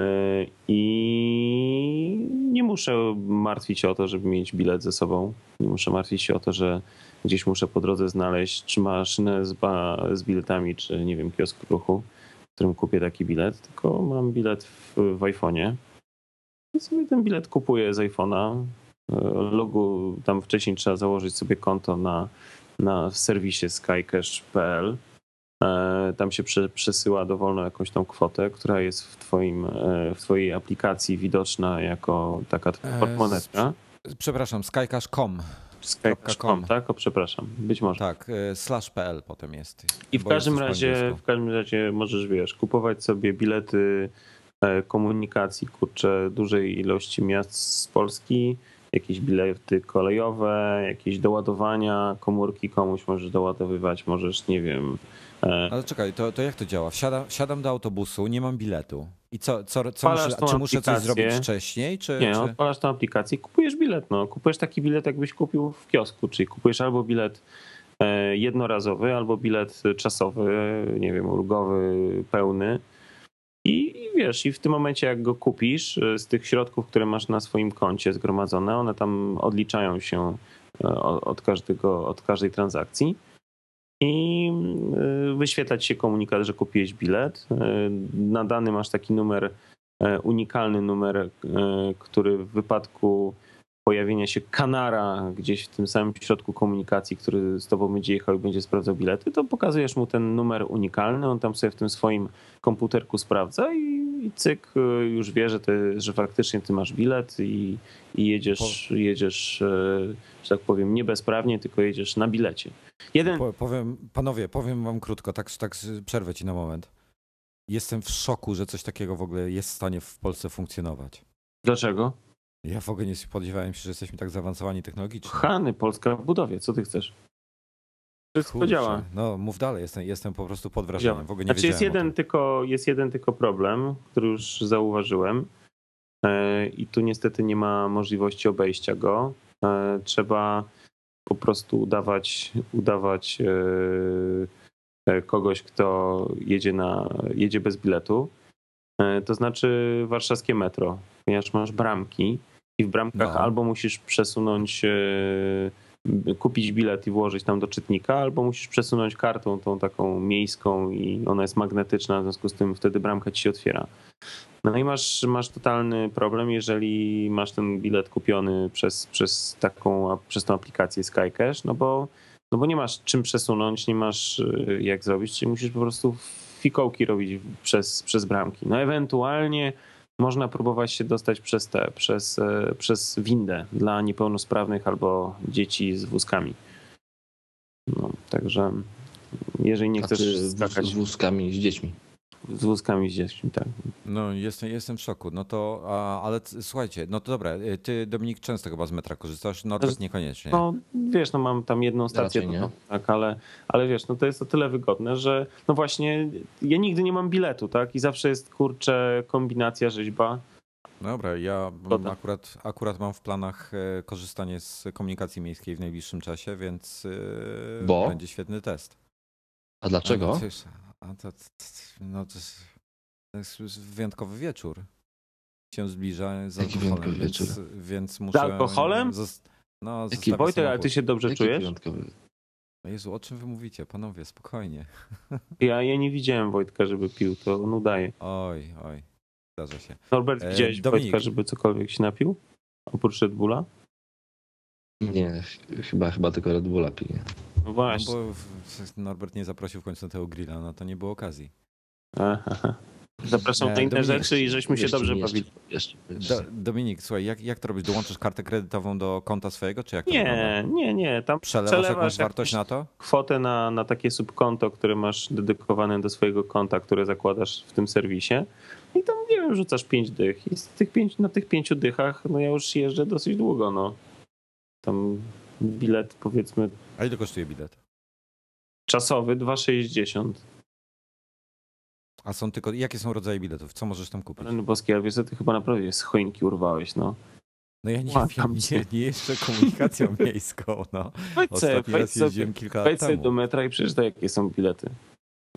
I nie muszę martwić się o to, żeby mieć bilet ze sobą. Nie muszę martwić się o to, że gdzieś muszę po drodze znaleźć czy maszynę z, ba- z biletami, czy nie wiem, kiosk ruchu, którym kupię taki bilet, tylko mam bilet w, w iPhone'ie. I sobie ten bilet kupuję z iPhone'a. E, Logu tam wcześniej trzeba założyć sobie konto na, na w serwisie skycash.pl. E, Tam się prze, przesyła dowolną jakąś tą kwotę, która jest w, twoim, e, w twojej aplikacji widoczna jako taka portmonetka. Przepraszam, skycash.com. Skycash.com, tak? O, przepraszam, być może. Tak, e, slash PL potem jest. I w każdym razie, w każdym razie możesz, wiesz, kupować sobie bilety e, komunikacji, kurczę, dużej ilości miast z Polski, jakieś bilety kolejowe, jakieś doładowania, komórki komuś możesz doładowywać, możesz, nie wiem, e, Ale czekaj, to, to jak to działa? Wsiadam, wsiadam do autobusu, nie mam biletu. I co, co, co muszę, tą czy muszę coś zrobić wcześniej? Czy, Nie, czy... odpalasz tę aplikację i kupujesz bilet. No. Kupujesz taki bilet, jakbyś kupił w kiosku, czyli kupujesz albo bilet e, jednorazowy, albo bilet czasowy, nie wiem, ulgowy, pełny. I, I wiesz, i w tym momencie, jak go kupisz, e, z tych środków, które masz na swoim koncie zgromadzone, one tam odliczają się e, od, każdego, od każdej transakcji. I e, wyświetla ci się komunikat, że kupiłeś bilet. E, Nadany masz taki numer e, unikalny numer, który w wypadku pojawienia się kanara gdzieś w tym samym środku komunikacji, który z tobą będzie jechał i będzie sprawdzał bilety, to pokazujesz mu ten numer unikalny, on tam sobie w tym swoim komputerku sprawdza i, i cyk, e, już wie, że, ty, że faktycznie ty masz bilet i, i jedziesz, jedziesz, e, że tak powiem, nie bezprawnie, tylko jedziesz na bilecie. Jeden, Po, powiem, panowie, powiem wam krótko, tak, tak przerwę ci na moment. Jestem w szoku, że coś takiego w ogóle jest w stanie w Polsce funkcjonować. dlaczego? Ja w ogóle nie spodziewałem się, że jesteśmy tak zaawansowani technologicznie. Hany, Polska w budowie, co ty chcesz? Wszystko działa. No mów dalej, jestem, jestem po prostu pod wrażeniem. Działa. W ogóle nie Znaczy jest jeden, tylko, jest jeden tylko problem, który już zauważyłem E, i tu niestety nie ma możliwości obejścia go. E, Trzeba po prostu udawać, udawać e, kogoś, kto jedzie, na, jedzie bez biletu. To znaczy warszawskie metro, ponieważ masz bramki i w bramkach No. albo musisz przesunąć e, kupić bilet i włożyć tam do czytnika, albo musisz przesunąć kartą tą taką miejską i ona jest magnetyczna, w związku z tym wtedy bramka ci się otwiera. No i masz, masz totalny problem, jeżeli masz ten bilet kupiony przez, przez taką, przez tą aplikację Skycash, no bo, no bo nie masz czym przesunąć, nie masz y, jak zrobić, czyli musisz po prostu fikołki robić przez, przez bramki. No ewentualnie można próbować się dostać przez te, przez, e, przez windę dla niepełnosprawnych albo dzieci z wózkami. No, także jeżeli nie chcesz skakać z wózkami, z dziećmi. Z wózkami z dziećmi, tak. No jestem, jestem w szoku. No to, a, ale słuchajcie, no to dobra, y, ty Dominik często chyba z metra korzystasz, Norbert niekoniecznie. No wiesz, no mam tam jedną stację, to, tak, ale, ale wiesz, no to jest o tyle wygodne, że no właśnie ja nigdy nie mam biletu, tak? I zawsze jest kurczę kombinacja rzeźba. Dobra, ja akurat, akurat mam w planach e, korzystanie z komunikacji miejskiej w najbliższym czasie, więc e, Bo? będzie świetny test. A A, dlaczego? no, cóż, a to, no, to, jest, to jest wyjątkowy wieczór. Się zbliża z Jaki alkoholem, wyjątkowy więc, wieczór? więc muszę... alkoholem? zos- No, Jaki? Wojtek, ale ty się dobrze Jaki czujesz? wyjątkowy? No Jezu, o czym wy mówicie? Panowie, spokojnie. [LAUGHS] Ja, ja nie widziałem Wojtka, żeby pił, to on udaje. Oj, oj, zdarza się. Norbert, E, widziałeś Dominik. Wojtka, żeby cokolwiek się napił? Oprócz Red Bulla? Nie, ch- chyba, chyba tylko Red Bulla pije. No No właśnie. bo w- Norbert nie zaprosił w końcu na tego grilla, no to nie było okazji. Aha. Zapraszam na inne rzeczy i żeśmy się Jeszcze dobrze bawili. Jeszcze, jeszcze, Do, Dominik, słuchaj, jak, jak to robisz? Dołączysz kartę kredytową do konta swojego, czy jak to Nie, wygląda? nie, nie. Tam Przelewasz przelewasz jakąś wartość na to? kwotę na, na takie subkonto, które masz dedykowane do swojego konta, które zakładasz w tym serwisie. I tam, nie wiem, rzucasz pięć dych. I z tych pięć, na tych pięciu dychach, no ja już jeżdżę dosyć długo, no. Tam bilet, powiedzmy, A ile kosztuje bilet? czasowy 2,60. A są tylko, jakie są rodzaje biletów? Co możesz tam kupić? Rany boskie, ale wiesz ty chyba naprawdę z choinki urwałeś, no. No ja nie Łapam wiem, nie, nie jeszcze komunikacją [LAUGHS] miejską, no. Wejdź sobie, Ostatni wejdź raz sobie, jeździłem kilka wejdź lat sobie do metra i przeczytaj, jakie są bilety.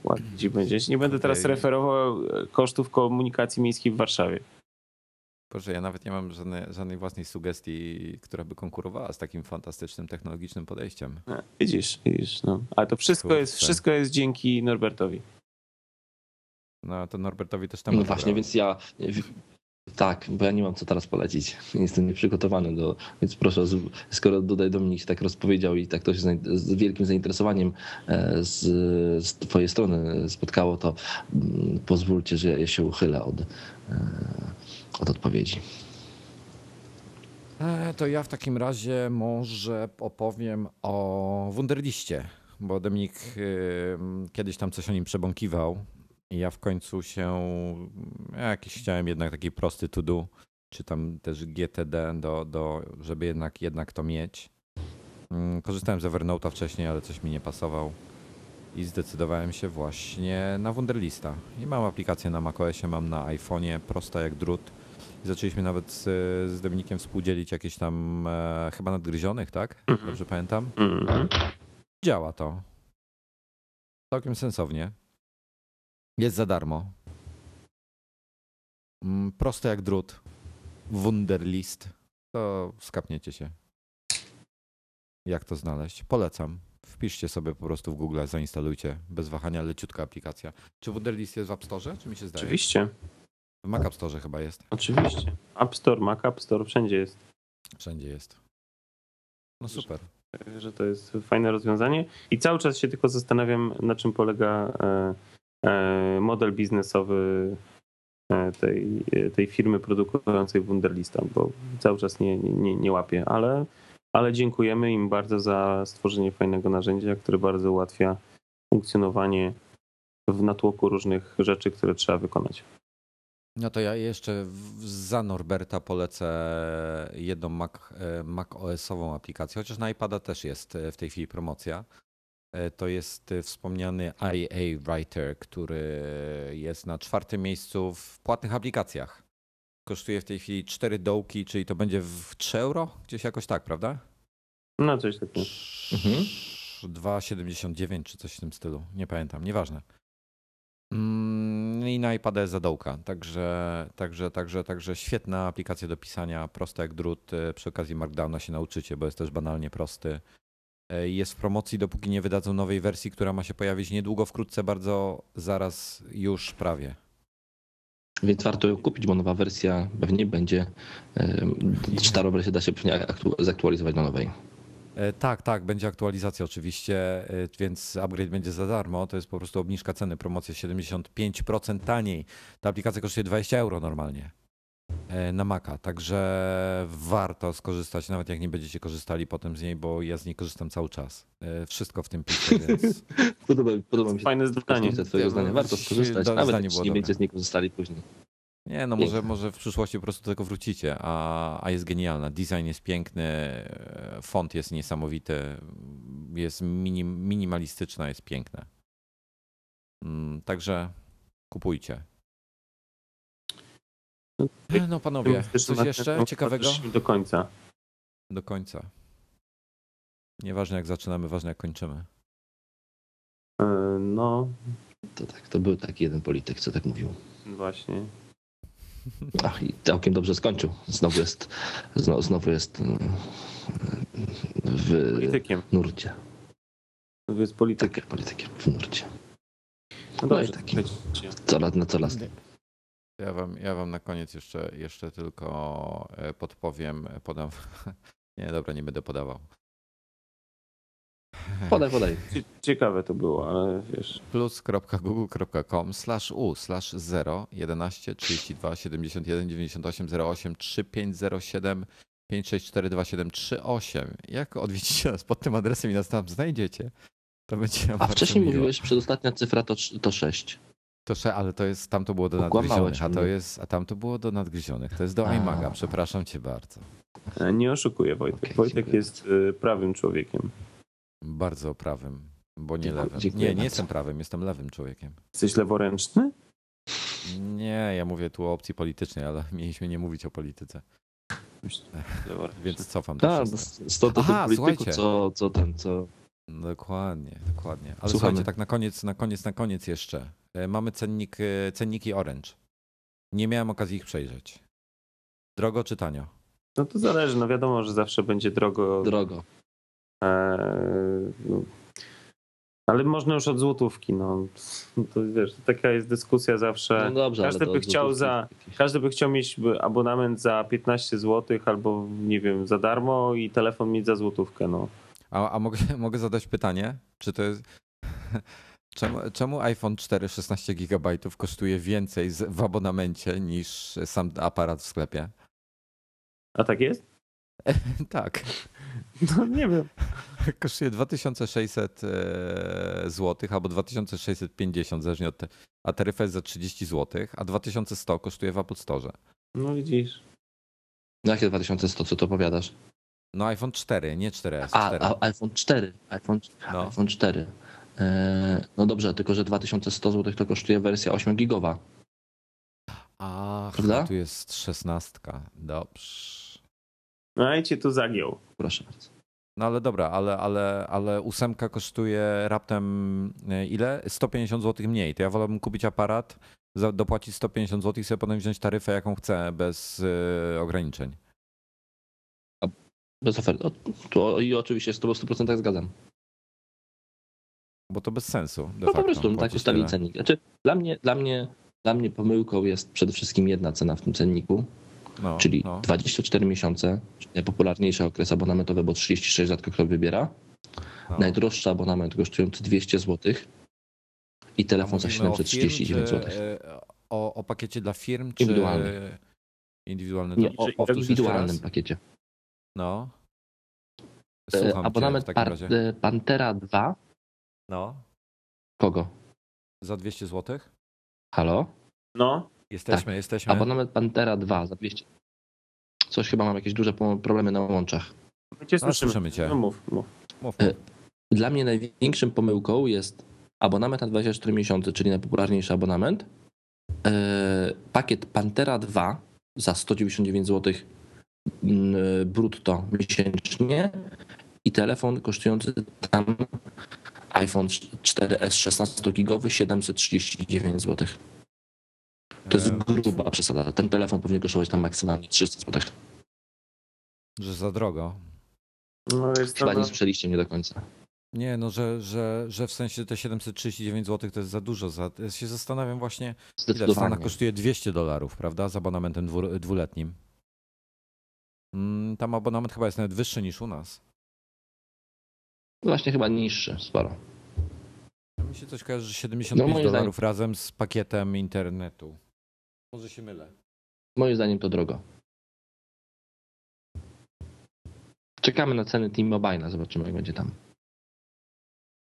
Ładnie ci będzie. Nie będę teraz referował e, kosztów komunikacji miejskiej w Warszawie. Boże, ja nawet nie mam żadnej, żadnej własnej sugestii, która by konkurowała z takim fantastycznym technologicznym podejściem. E, Widzisz, widzisz, no. Ale to wszystko jest, wszystko jest dzięki Norbertowi. No to Norbertowi też tam No właśnie, więc ja. Tak, bo ja nie mam co teraz polecić. Jestem nieprzygotowany do. Więc proszę, skoro tutaj Dominik się tak rozpowiedział i tak to się z wielkim zainteresowaniem e, z, z Twojej strony spotkało, to mm, pozwólcie, że ja się uchylę od, e, od odpowiedzi. E, To ja w takim razie może opowiem o Wunderliście, bo Dominik y, kiedyś tam coś o nim przebąkiwał i ja w końcu się, ja jakiś chciałem jednak taki prosty to do, czy tam też GTD, do, do, żeby jednak, jednak to mieć. Mm, Korzystałem z Evernote'a wcześniej, ale coś mi nie pasował i zdecydowałem się właśnie na Wunderlista. I mam aplikację na macOSie, mam na iPhone'ie, prosta jak drut. I zaczęliśmy nawet z, z Dominikiem współdzielić jakieś tam e, chyba nadgryzionych, tak? Mhm. Dobrze pamiętam? Mhm. Działa to. Całkiem sensownie. Jest za darmo. Mm, Proste jak drut. Wunderlist. To skapniecie się. Jak to znaleźć? Polecam. Wpiszcie sobie po prostu w Google, zainstalujcie. Bez wahania, leciutka aplikacja. Czy Wunderlist jest w App Store? Czy mi się zdaje? Oczywiście, W Mac App Store chyba jest. oczywiście. App Store, Mac App Store, wszędzie jest. Wszędzie jest. No super. Że to jest fajne rozwiązanie. I cały czas się tylko zastanawiam, na czym polega e, e, model biznesowy e, tej, tej firmy produkującej Wunderlista, bo cały czas nie, nie, nie łapię, ale, ale dziękujemy im bardzo za stworzenie fajnego narzędzia, które bardzo ułatwia funkcjonowanie w natłoku różnych rzeczy, które trzeba wykonać. No to ja jeszcze za Norberta polecę jedną Mac, e, Mac OS-ową aplikację, chociaż na iPada też jest e, w tej chwili promocja. E, To jest wspomniany IA Writer, który jest na czwartym miejscu w płatnych aplikacjach. Kosztuje w tej chwili 4 dołki, czyli to będzie w 3 euro? Gdzieś jakoś tak, prawda? No coś takiego. Mhm. 2,79 czy coś w tym stylu. Nie pamiętam, nieważne. Mm, I na iPada jest zadołka, także, także, także, także świetna aplikacja do pisania, prosta jak drut. e, Przy okazji Markdowna się nauczycie, bo jest też banalnie prosty. E, Jest w promocji, dopóki nie wydadzą nowej wersji, która ma się pojawić niedługo, wkrótce, bardzo zaraz, już prawie. Więc warto ją kupić, bo nowa wersja pewnie będzie. e, Starą wersję da się pewnie zaktualizować do nowej. E, Tak, tak, będzie aktualizacja oczywiście, e, więc upgrade będzie za darmo. To jest po prostu obniżka ceny, promocja 75% taniej. Ta aplikacja kosztuje 20 euro normalnie e, na Maca, także warto skorzystać, nawet jak nie będziecie korzystali potem z niej, bo ja z niej korzystam cały czas. Wszystko w tym pisze, [LAUGHS] więc Podoba, podoba mi się Fajne zdanie. twojego zdania. Warto skorzystać, nawet jeśli nie będziecie z niej korzystali później. Nie, no może, może w przyszłości po prostu do tego wrócicie, a, a jest genialna. Design jest piękny, e, font jest niesamowity, jest minim, minimalistyczna, jest piękne. Mm, Także kupujcie. No panowie, coś jeszcze ciekawego? Do końca. Do końca. Nieważne jak zaczynamy, ważne jak kończymy. E, No, To tak, to był taki jeden polityk, co tak mówił. właśnie. [LAUGHS] Ach, i całkiem dobrze skończył. Znowu jest, znowu, znowu jest mm, w Politykiem. nurcie. Jest politykiem. Tak, politykiem w nurcie. No No i dobrze, taki. słuchajcie. Co lat na co lat. Ja wam, ja wam na koniec jeszcze, jeszcze tylko e, podpowiem, podam. [LAUGHS] Nie, dobra, nie będę podawał. [LAUGHS] Podaj, podaj. Cie- Ciekawe to było, ale wiesz. plus.google.com slash u slash 0 11 32 71 98 08 3507 5642738. Jak odwiedzicie nas pod tym adresem i nas tam znajdziecie, to będzie nam A wcześniej miło. mówiłeś, przedostatnia cyfra to, to 6. To, sze- ale to jest, tam to było do nadgryzionych, a to jest, a tam to było do nadgryzionych. To jest do iMaga, przepraszam cię bardzo. E, Nie oszukuję Wojtek. Okej, Wojtek dziękuję jest e, prawym człowiekiem. Bardzo prawym, bo nie Dziękuję- lewym. dziękuję Nie, nie jestem prawym, jestem lewym człowiekiem. Jesteś leworęczny? Nie, ja mówię tu o opcji politycznej, ale [LAUGHS] mieliśmy nie mówić o polityce, [LAUGHS] więc cofam to Tak, to tych Aha, polityków, słuchajcie. co, co ten, co... Dokładnie, dokładnie. Ale Słuchamy. słuchajcie, tak na koniec, na koniec, na koniec jeszcze. E, Mamy cennik, e, cenniki Orange. Nie miałem okazji ich przejrzeć. Drogo czy tanio? No to zależy, no wiadomo, że zawsze będzie drogo. Drogo. No. Ale można już od złotówki, no. To wiesz, taka jest dyskusja zawsze. No dobrze, Każdy by chciał za-. Każdy by chciał mieć abonament za 15 zł albo nie wiem, za darmo i telefon mieć za złotówkę, no. A, a mogę, [LAUGHS] mogę zadać pytanie? Czy to jest. [LAUGHS] Czemu, czemu iPhone 4 16 GB kosztuje więcej w abonamencie niż sam aparat w sklepie? A tak jest? [LAUGHS] tak. [LAUGHS] No nie wiem. Kosztuje 2600 zł albo 2650, zależnie od. Te, a taryfa jest za 30 zł, a 2100 kosztuje w Apple Store. No widzisz. No jakie 2100, co to opowiadasz? No iPhone 4, nie 4S. A, 4. a iPhone 4. iPhone, No. iPhone 4. E, no dobrze, tylko że 2100 zł to kosztuje wersja 8 gigowa. Prawda? tu jest 16. Dobrze. No i cię tu zagiął. Proszę bardzo. No ale dobra, ale, ale, ale ósemka kosztuje raptem e, ile? 150 zł mniej. To ja wolałbym kupić aparat, dopłacić 150 zł i sobie potem wziąć taryfę jaką chcę, bez e, ograniczeń. Bez oferty. I oczywiście z tobą w 100% zgadzam. Bo to bez sensu. De No po facto, prostu no, tak tyle. cennik. Znaczy, dla mnie, dla, mnie, dla mnie pomyłką jest przede wszystkim jedna cena w tym cenniku, No, czyli no. 24 miesiące, czyli najpopularniejszy okres abonamentowy, bo 36 rzadko kto wybiera. no. Najdroższy abonament kosztujący 200 zł i telefon za mówimy o 739 firm, zł. e, O, o pakiecie dla firm, czy Indywidualny. indywidualny? Nie, o, o indywidualnym pakiecie. No. E, Słucham Abonament cię w takim Par- razie. Pantera 2. No. Kogo? Za 200 zł? Halo? No. Jesteśmy, jesteśmy. Abonament Pantera 2 za 200. Coś chyba mam jakieś duże problemy na łączach. Cię No, słyszymy. słyszymy cię. No mów, mów. Mów, E, mów. Dla mnie największym pomyłką jest abonament na 24 miesiące, czyli najpopularniejszy abonament. E, Pakiet Pantera 2 za 199 zł mm, brutto miesięcznie i telefon kosztujący tam iPhone 4S 16-gigowy 739 zł. To jest gruba przesada. Ten telefon powinien kosztować tam maksymalnie 300 zł. Że za drogo. No, jest Chyba nie słyszeliście mnie do końca. Nie, no, że, że, że w sensie te 739 zł to jest za dużo. Za, ja się zastanawiam właśnie, ile w Stanach kosztuje 200 dolarów, prawda, z abonamentem dwu, dwuletnim. Mm, tam abonament chyba jest nawet wyższy niż u nas. Właśnie chyba niższy, sporo. Ja mi się coś kojarzy, że 75 No, dolarów razem z pakietem internetu. Może się mylę. Moim zdaniem to drogo. Czekamy na ceny T-Mobile, zobaczymy jak będzie tam.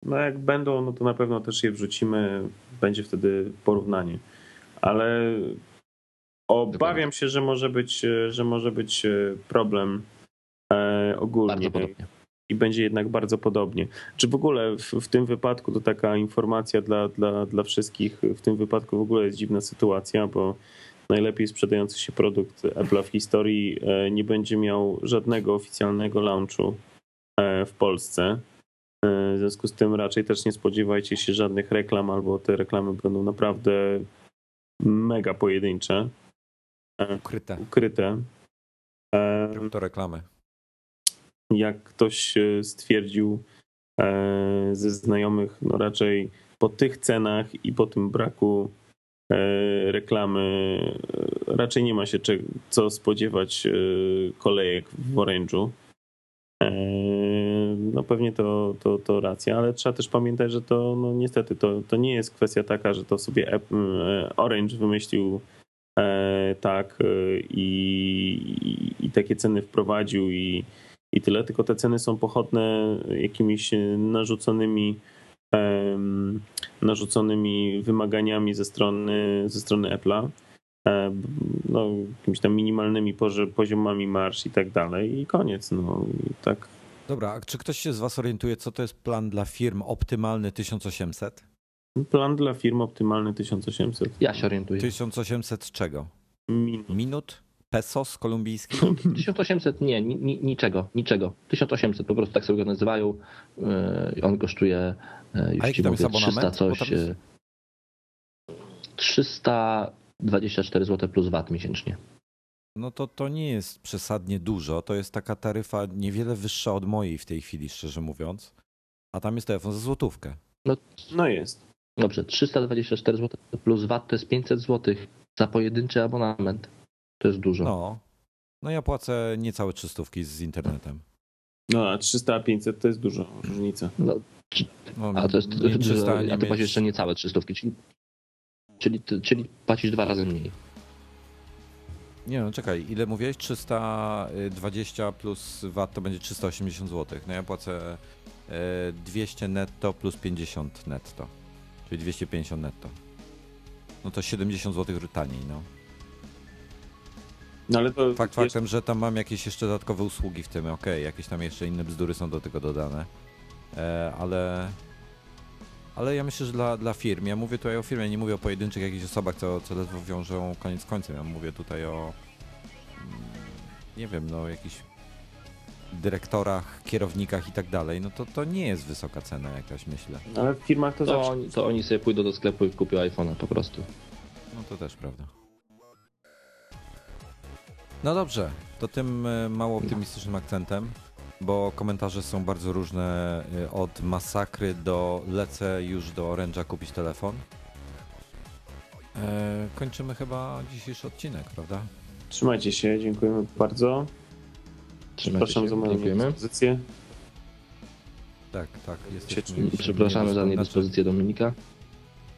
no jak będą, no to na pewno też je wrzucimy. Będzie wtedy porównanie. Ale obawiam się, że może być, że może być e, problem e, ogólnie. Bardzo podobnie. I będzie jednak bardzo podobnie. Czy w ogóle w, w tym wypadku to taka informacja dla, dla, dla wszystkich, w tym wypadku w ogóle jest dziwna sytuacja, bo najlepiej sprzedający się produkt Apple'a w historii e, nie będzie miał żadnego oficjalnego launchu e, w Polsce. E, W związku z tym raczej też nie spodziewajcie się żadnych reklam, albo te reklamy będą naprawdę mega pojedyncze, Ukryte. ukryte. To reklamy. Jak ktoś e, stwierdził e, ze znajomych, no raczej po tych cenach i po tym braku e, reklamy raczej nie ma się co spodziewać kolejek w Orange'u. No pewnie to, to, to racja, ale trzeba też pamiętać, że to no niestety to, to nie jest kwestia taka, że to sobie Orange wymyślił tak i, i, i takie ceny wprowadził i, i tyle, tylko te ceny są pochodne jakimiś narzuconymi em, narzuconymi wymaganiami ze strony, ze strony Apple'a, e, no, jakimiś tam minimalnymi pozi- poziomami marsz i tak dalej i koniec. No, i tak. Dobra, a czy ktoś się z Was orientuje, co to jest plan dla firm optymalny 1800? Plan dla firm optymalny 1800 Ja się orientuję. 1800 czego? minut. Minut? Pesos kolumbijskich? [LAUGHS] 1800 nie, ni, ni, niczego, niczego. 1800 po prostu tak sobie go nazywają. Yy, On kosztuje, yy, już jaki ci mówię, 300 abonament? Bo coś. jest- yy, 324 zł plus VAT miesięcznie. No to to nie jest przesadnie dużo. To jest taka taryfa niewiele wyższa od mojej w tej chwili, szczerze mówiąc. A tam jest telefon za złotówkę. No jest. Dobrze, 324 zł plus VAT to jest 500 zł za pojedynczy abonament. To jest dużo. No. No ja płacę niecałe trzystówki z internetem. No a 300 a 500 to jest dużo różnica. No, No, a to jest, nie 300, nie a ty mieć- płacisz jeszcze niecałe 300, czyli, czyli, czyli płacisz dwa razy mniej. Nie no, czekaj, ile mówiłeś? 320 plus VAT to będzie 380 zł. No ja płacę e, 200 netto plus 50 netto. Czyli 250 netto. No to 70 zł taniej, no. No ale to Fakt faktem, że tam mam jakieś jeszcze dodatkowe usługi w tym, okej, jakieś tam jeszcze inne bzdury są do tego dodane. E, ale... Ale ja myślę, że dla, dla firm, ja mówię tutaj o firmie, nie mówię o pojedynczych jakichś osobach, co, co ledwo wiążą koniec końcem. Ja mówię tutaj o, mm, nie wiem, no jakichś dyrektorach, kierownikach i tak dalej. No to, to nie jest wysoka cena jakaś, myślę. ale w firmach to, To zawsze. oni, to oni sobie pójdą do sklepu i kupią iPhone'a po prostu. No to też prawda. No dobrze, to tym e, mało optymistycznym akcentem, bo komentarze są bardzo różne e, od masakry do lecę już do Orange'a kupić telefon. E, kończymy chyba dzisiejszy odcinek, prawda? Trzymajcie się, dziękujemy bardzo. Trzymajcie Przepraszam się. za moją niedyspozycję. Tak, tak. Jesteśmy Przepraszamy za niedyspo- niedyspozycję Dominika.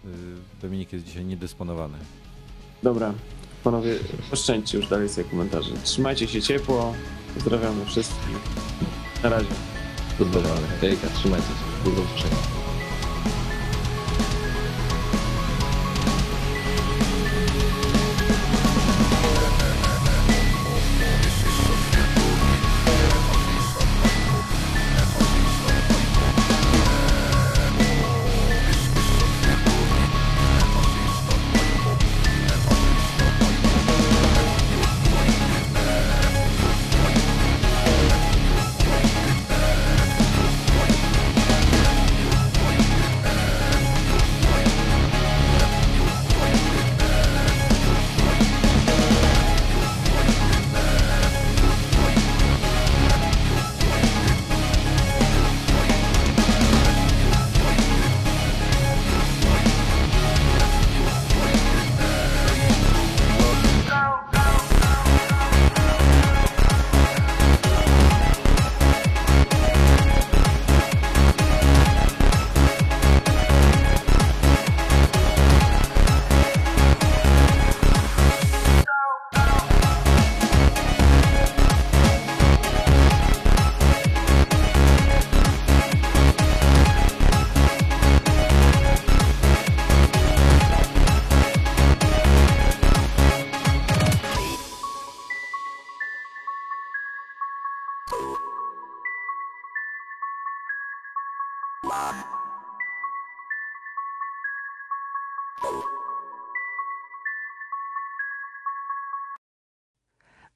Znaczy, y, Dominik jest dzisiaj niedysponowany. Dobra, panowie, oszczędźcie już dalej sobie komentarze. Trzymajcie się ciepło. Pozdrawiamy wszystkich. Na razie. Pozdrawiamy. Hejka, trzymajcie się. Do usłyszenia.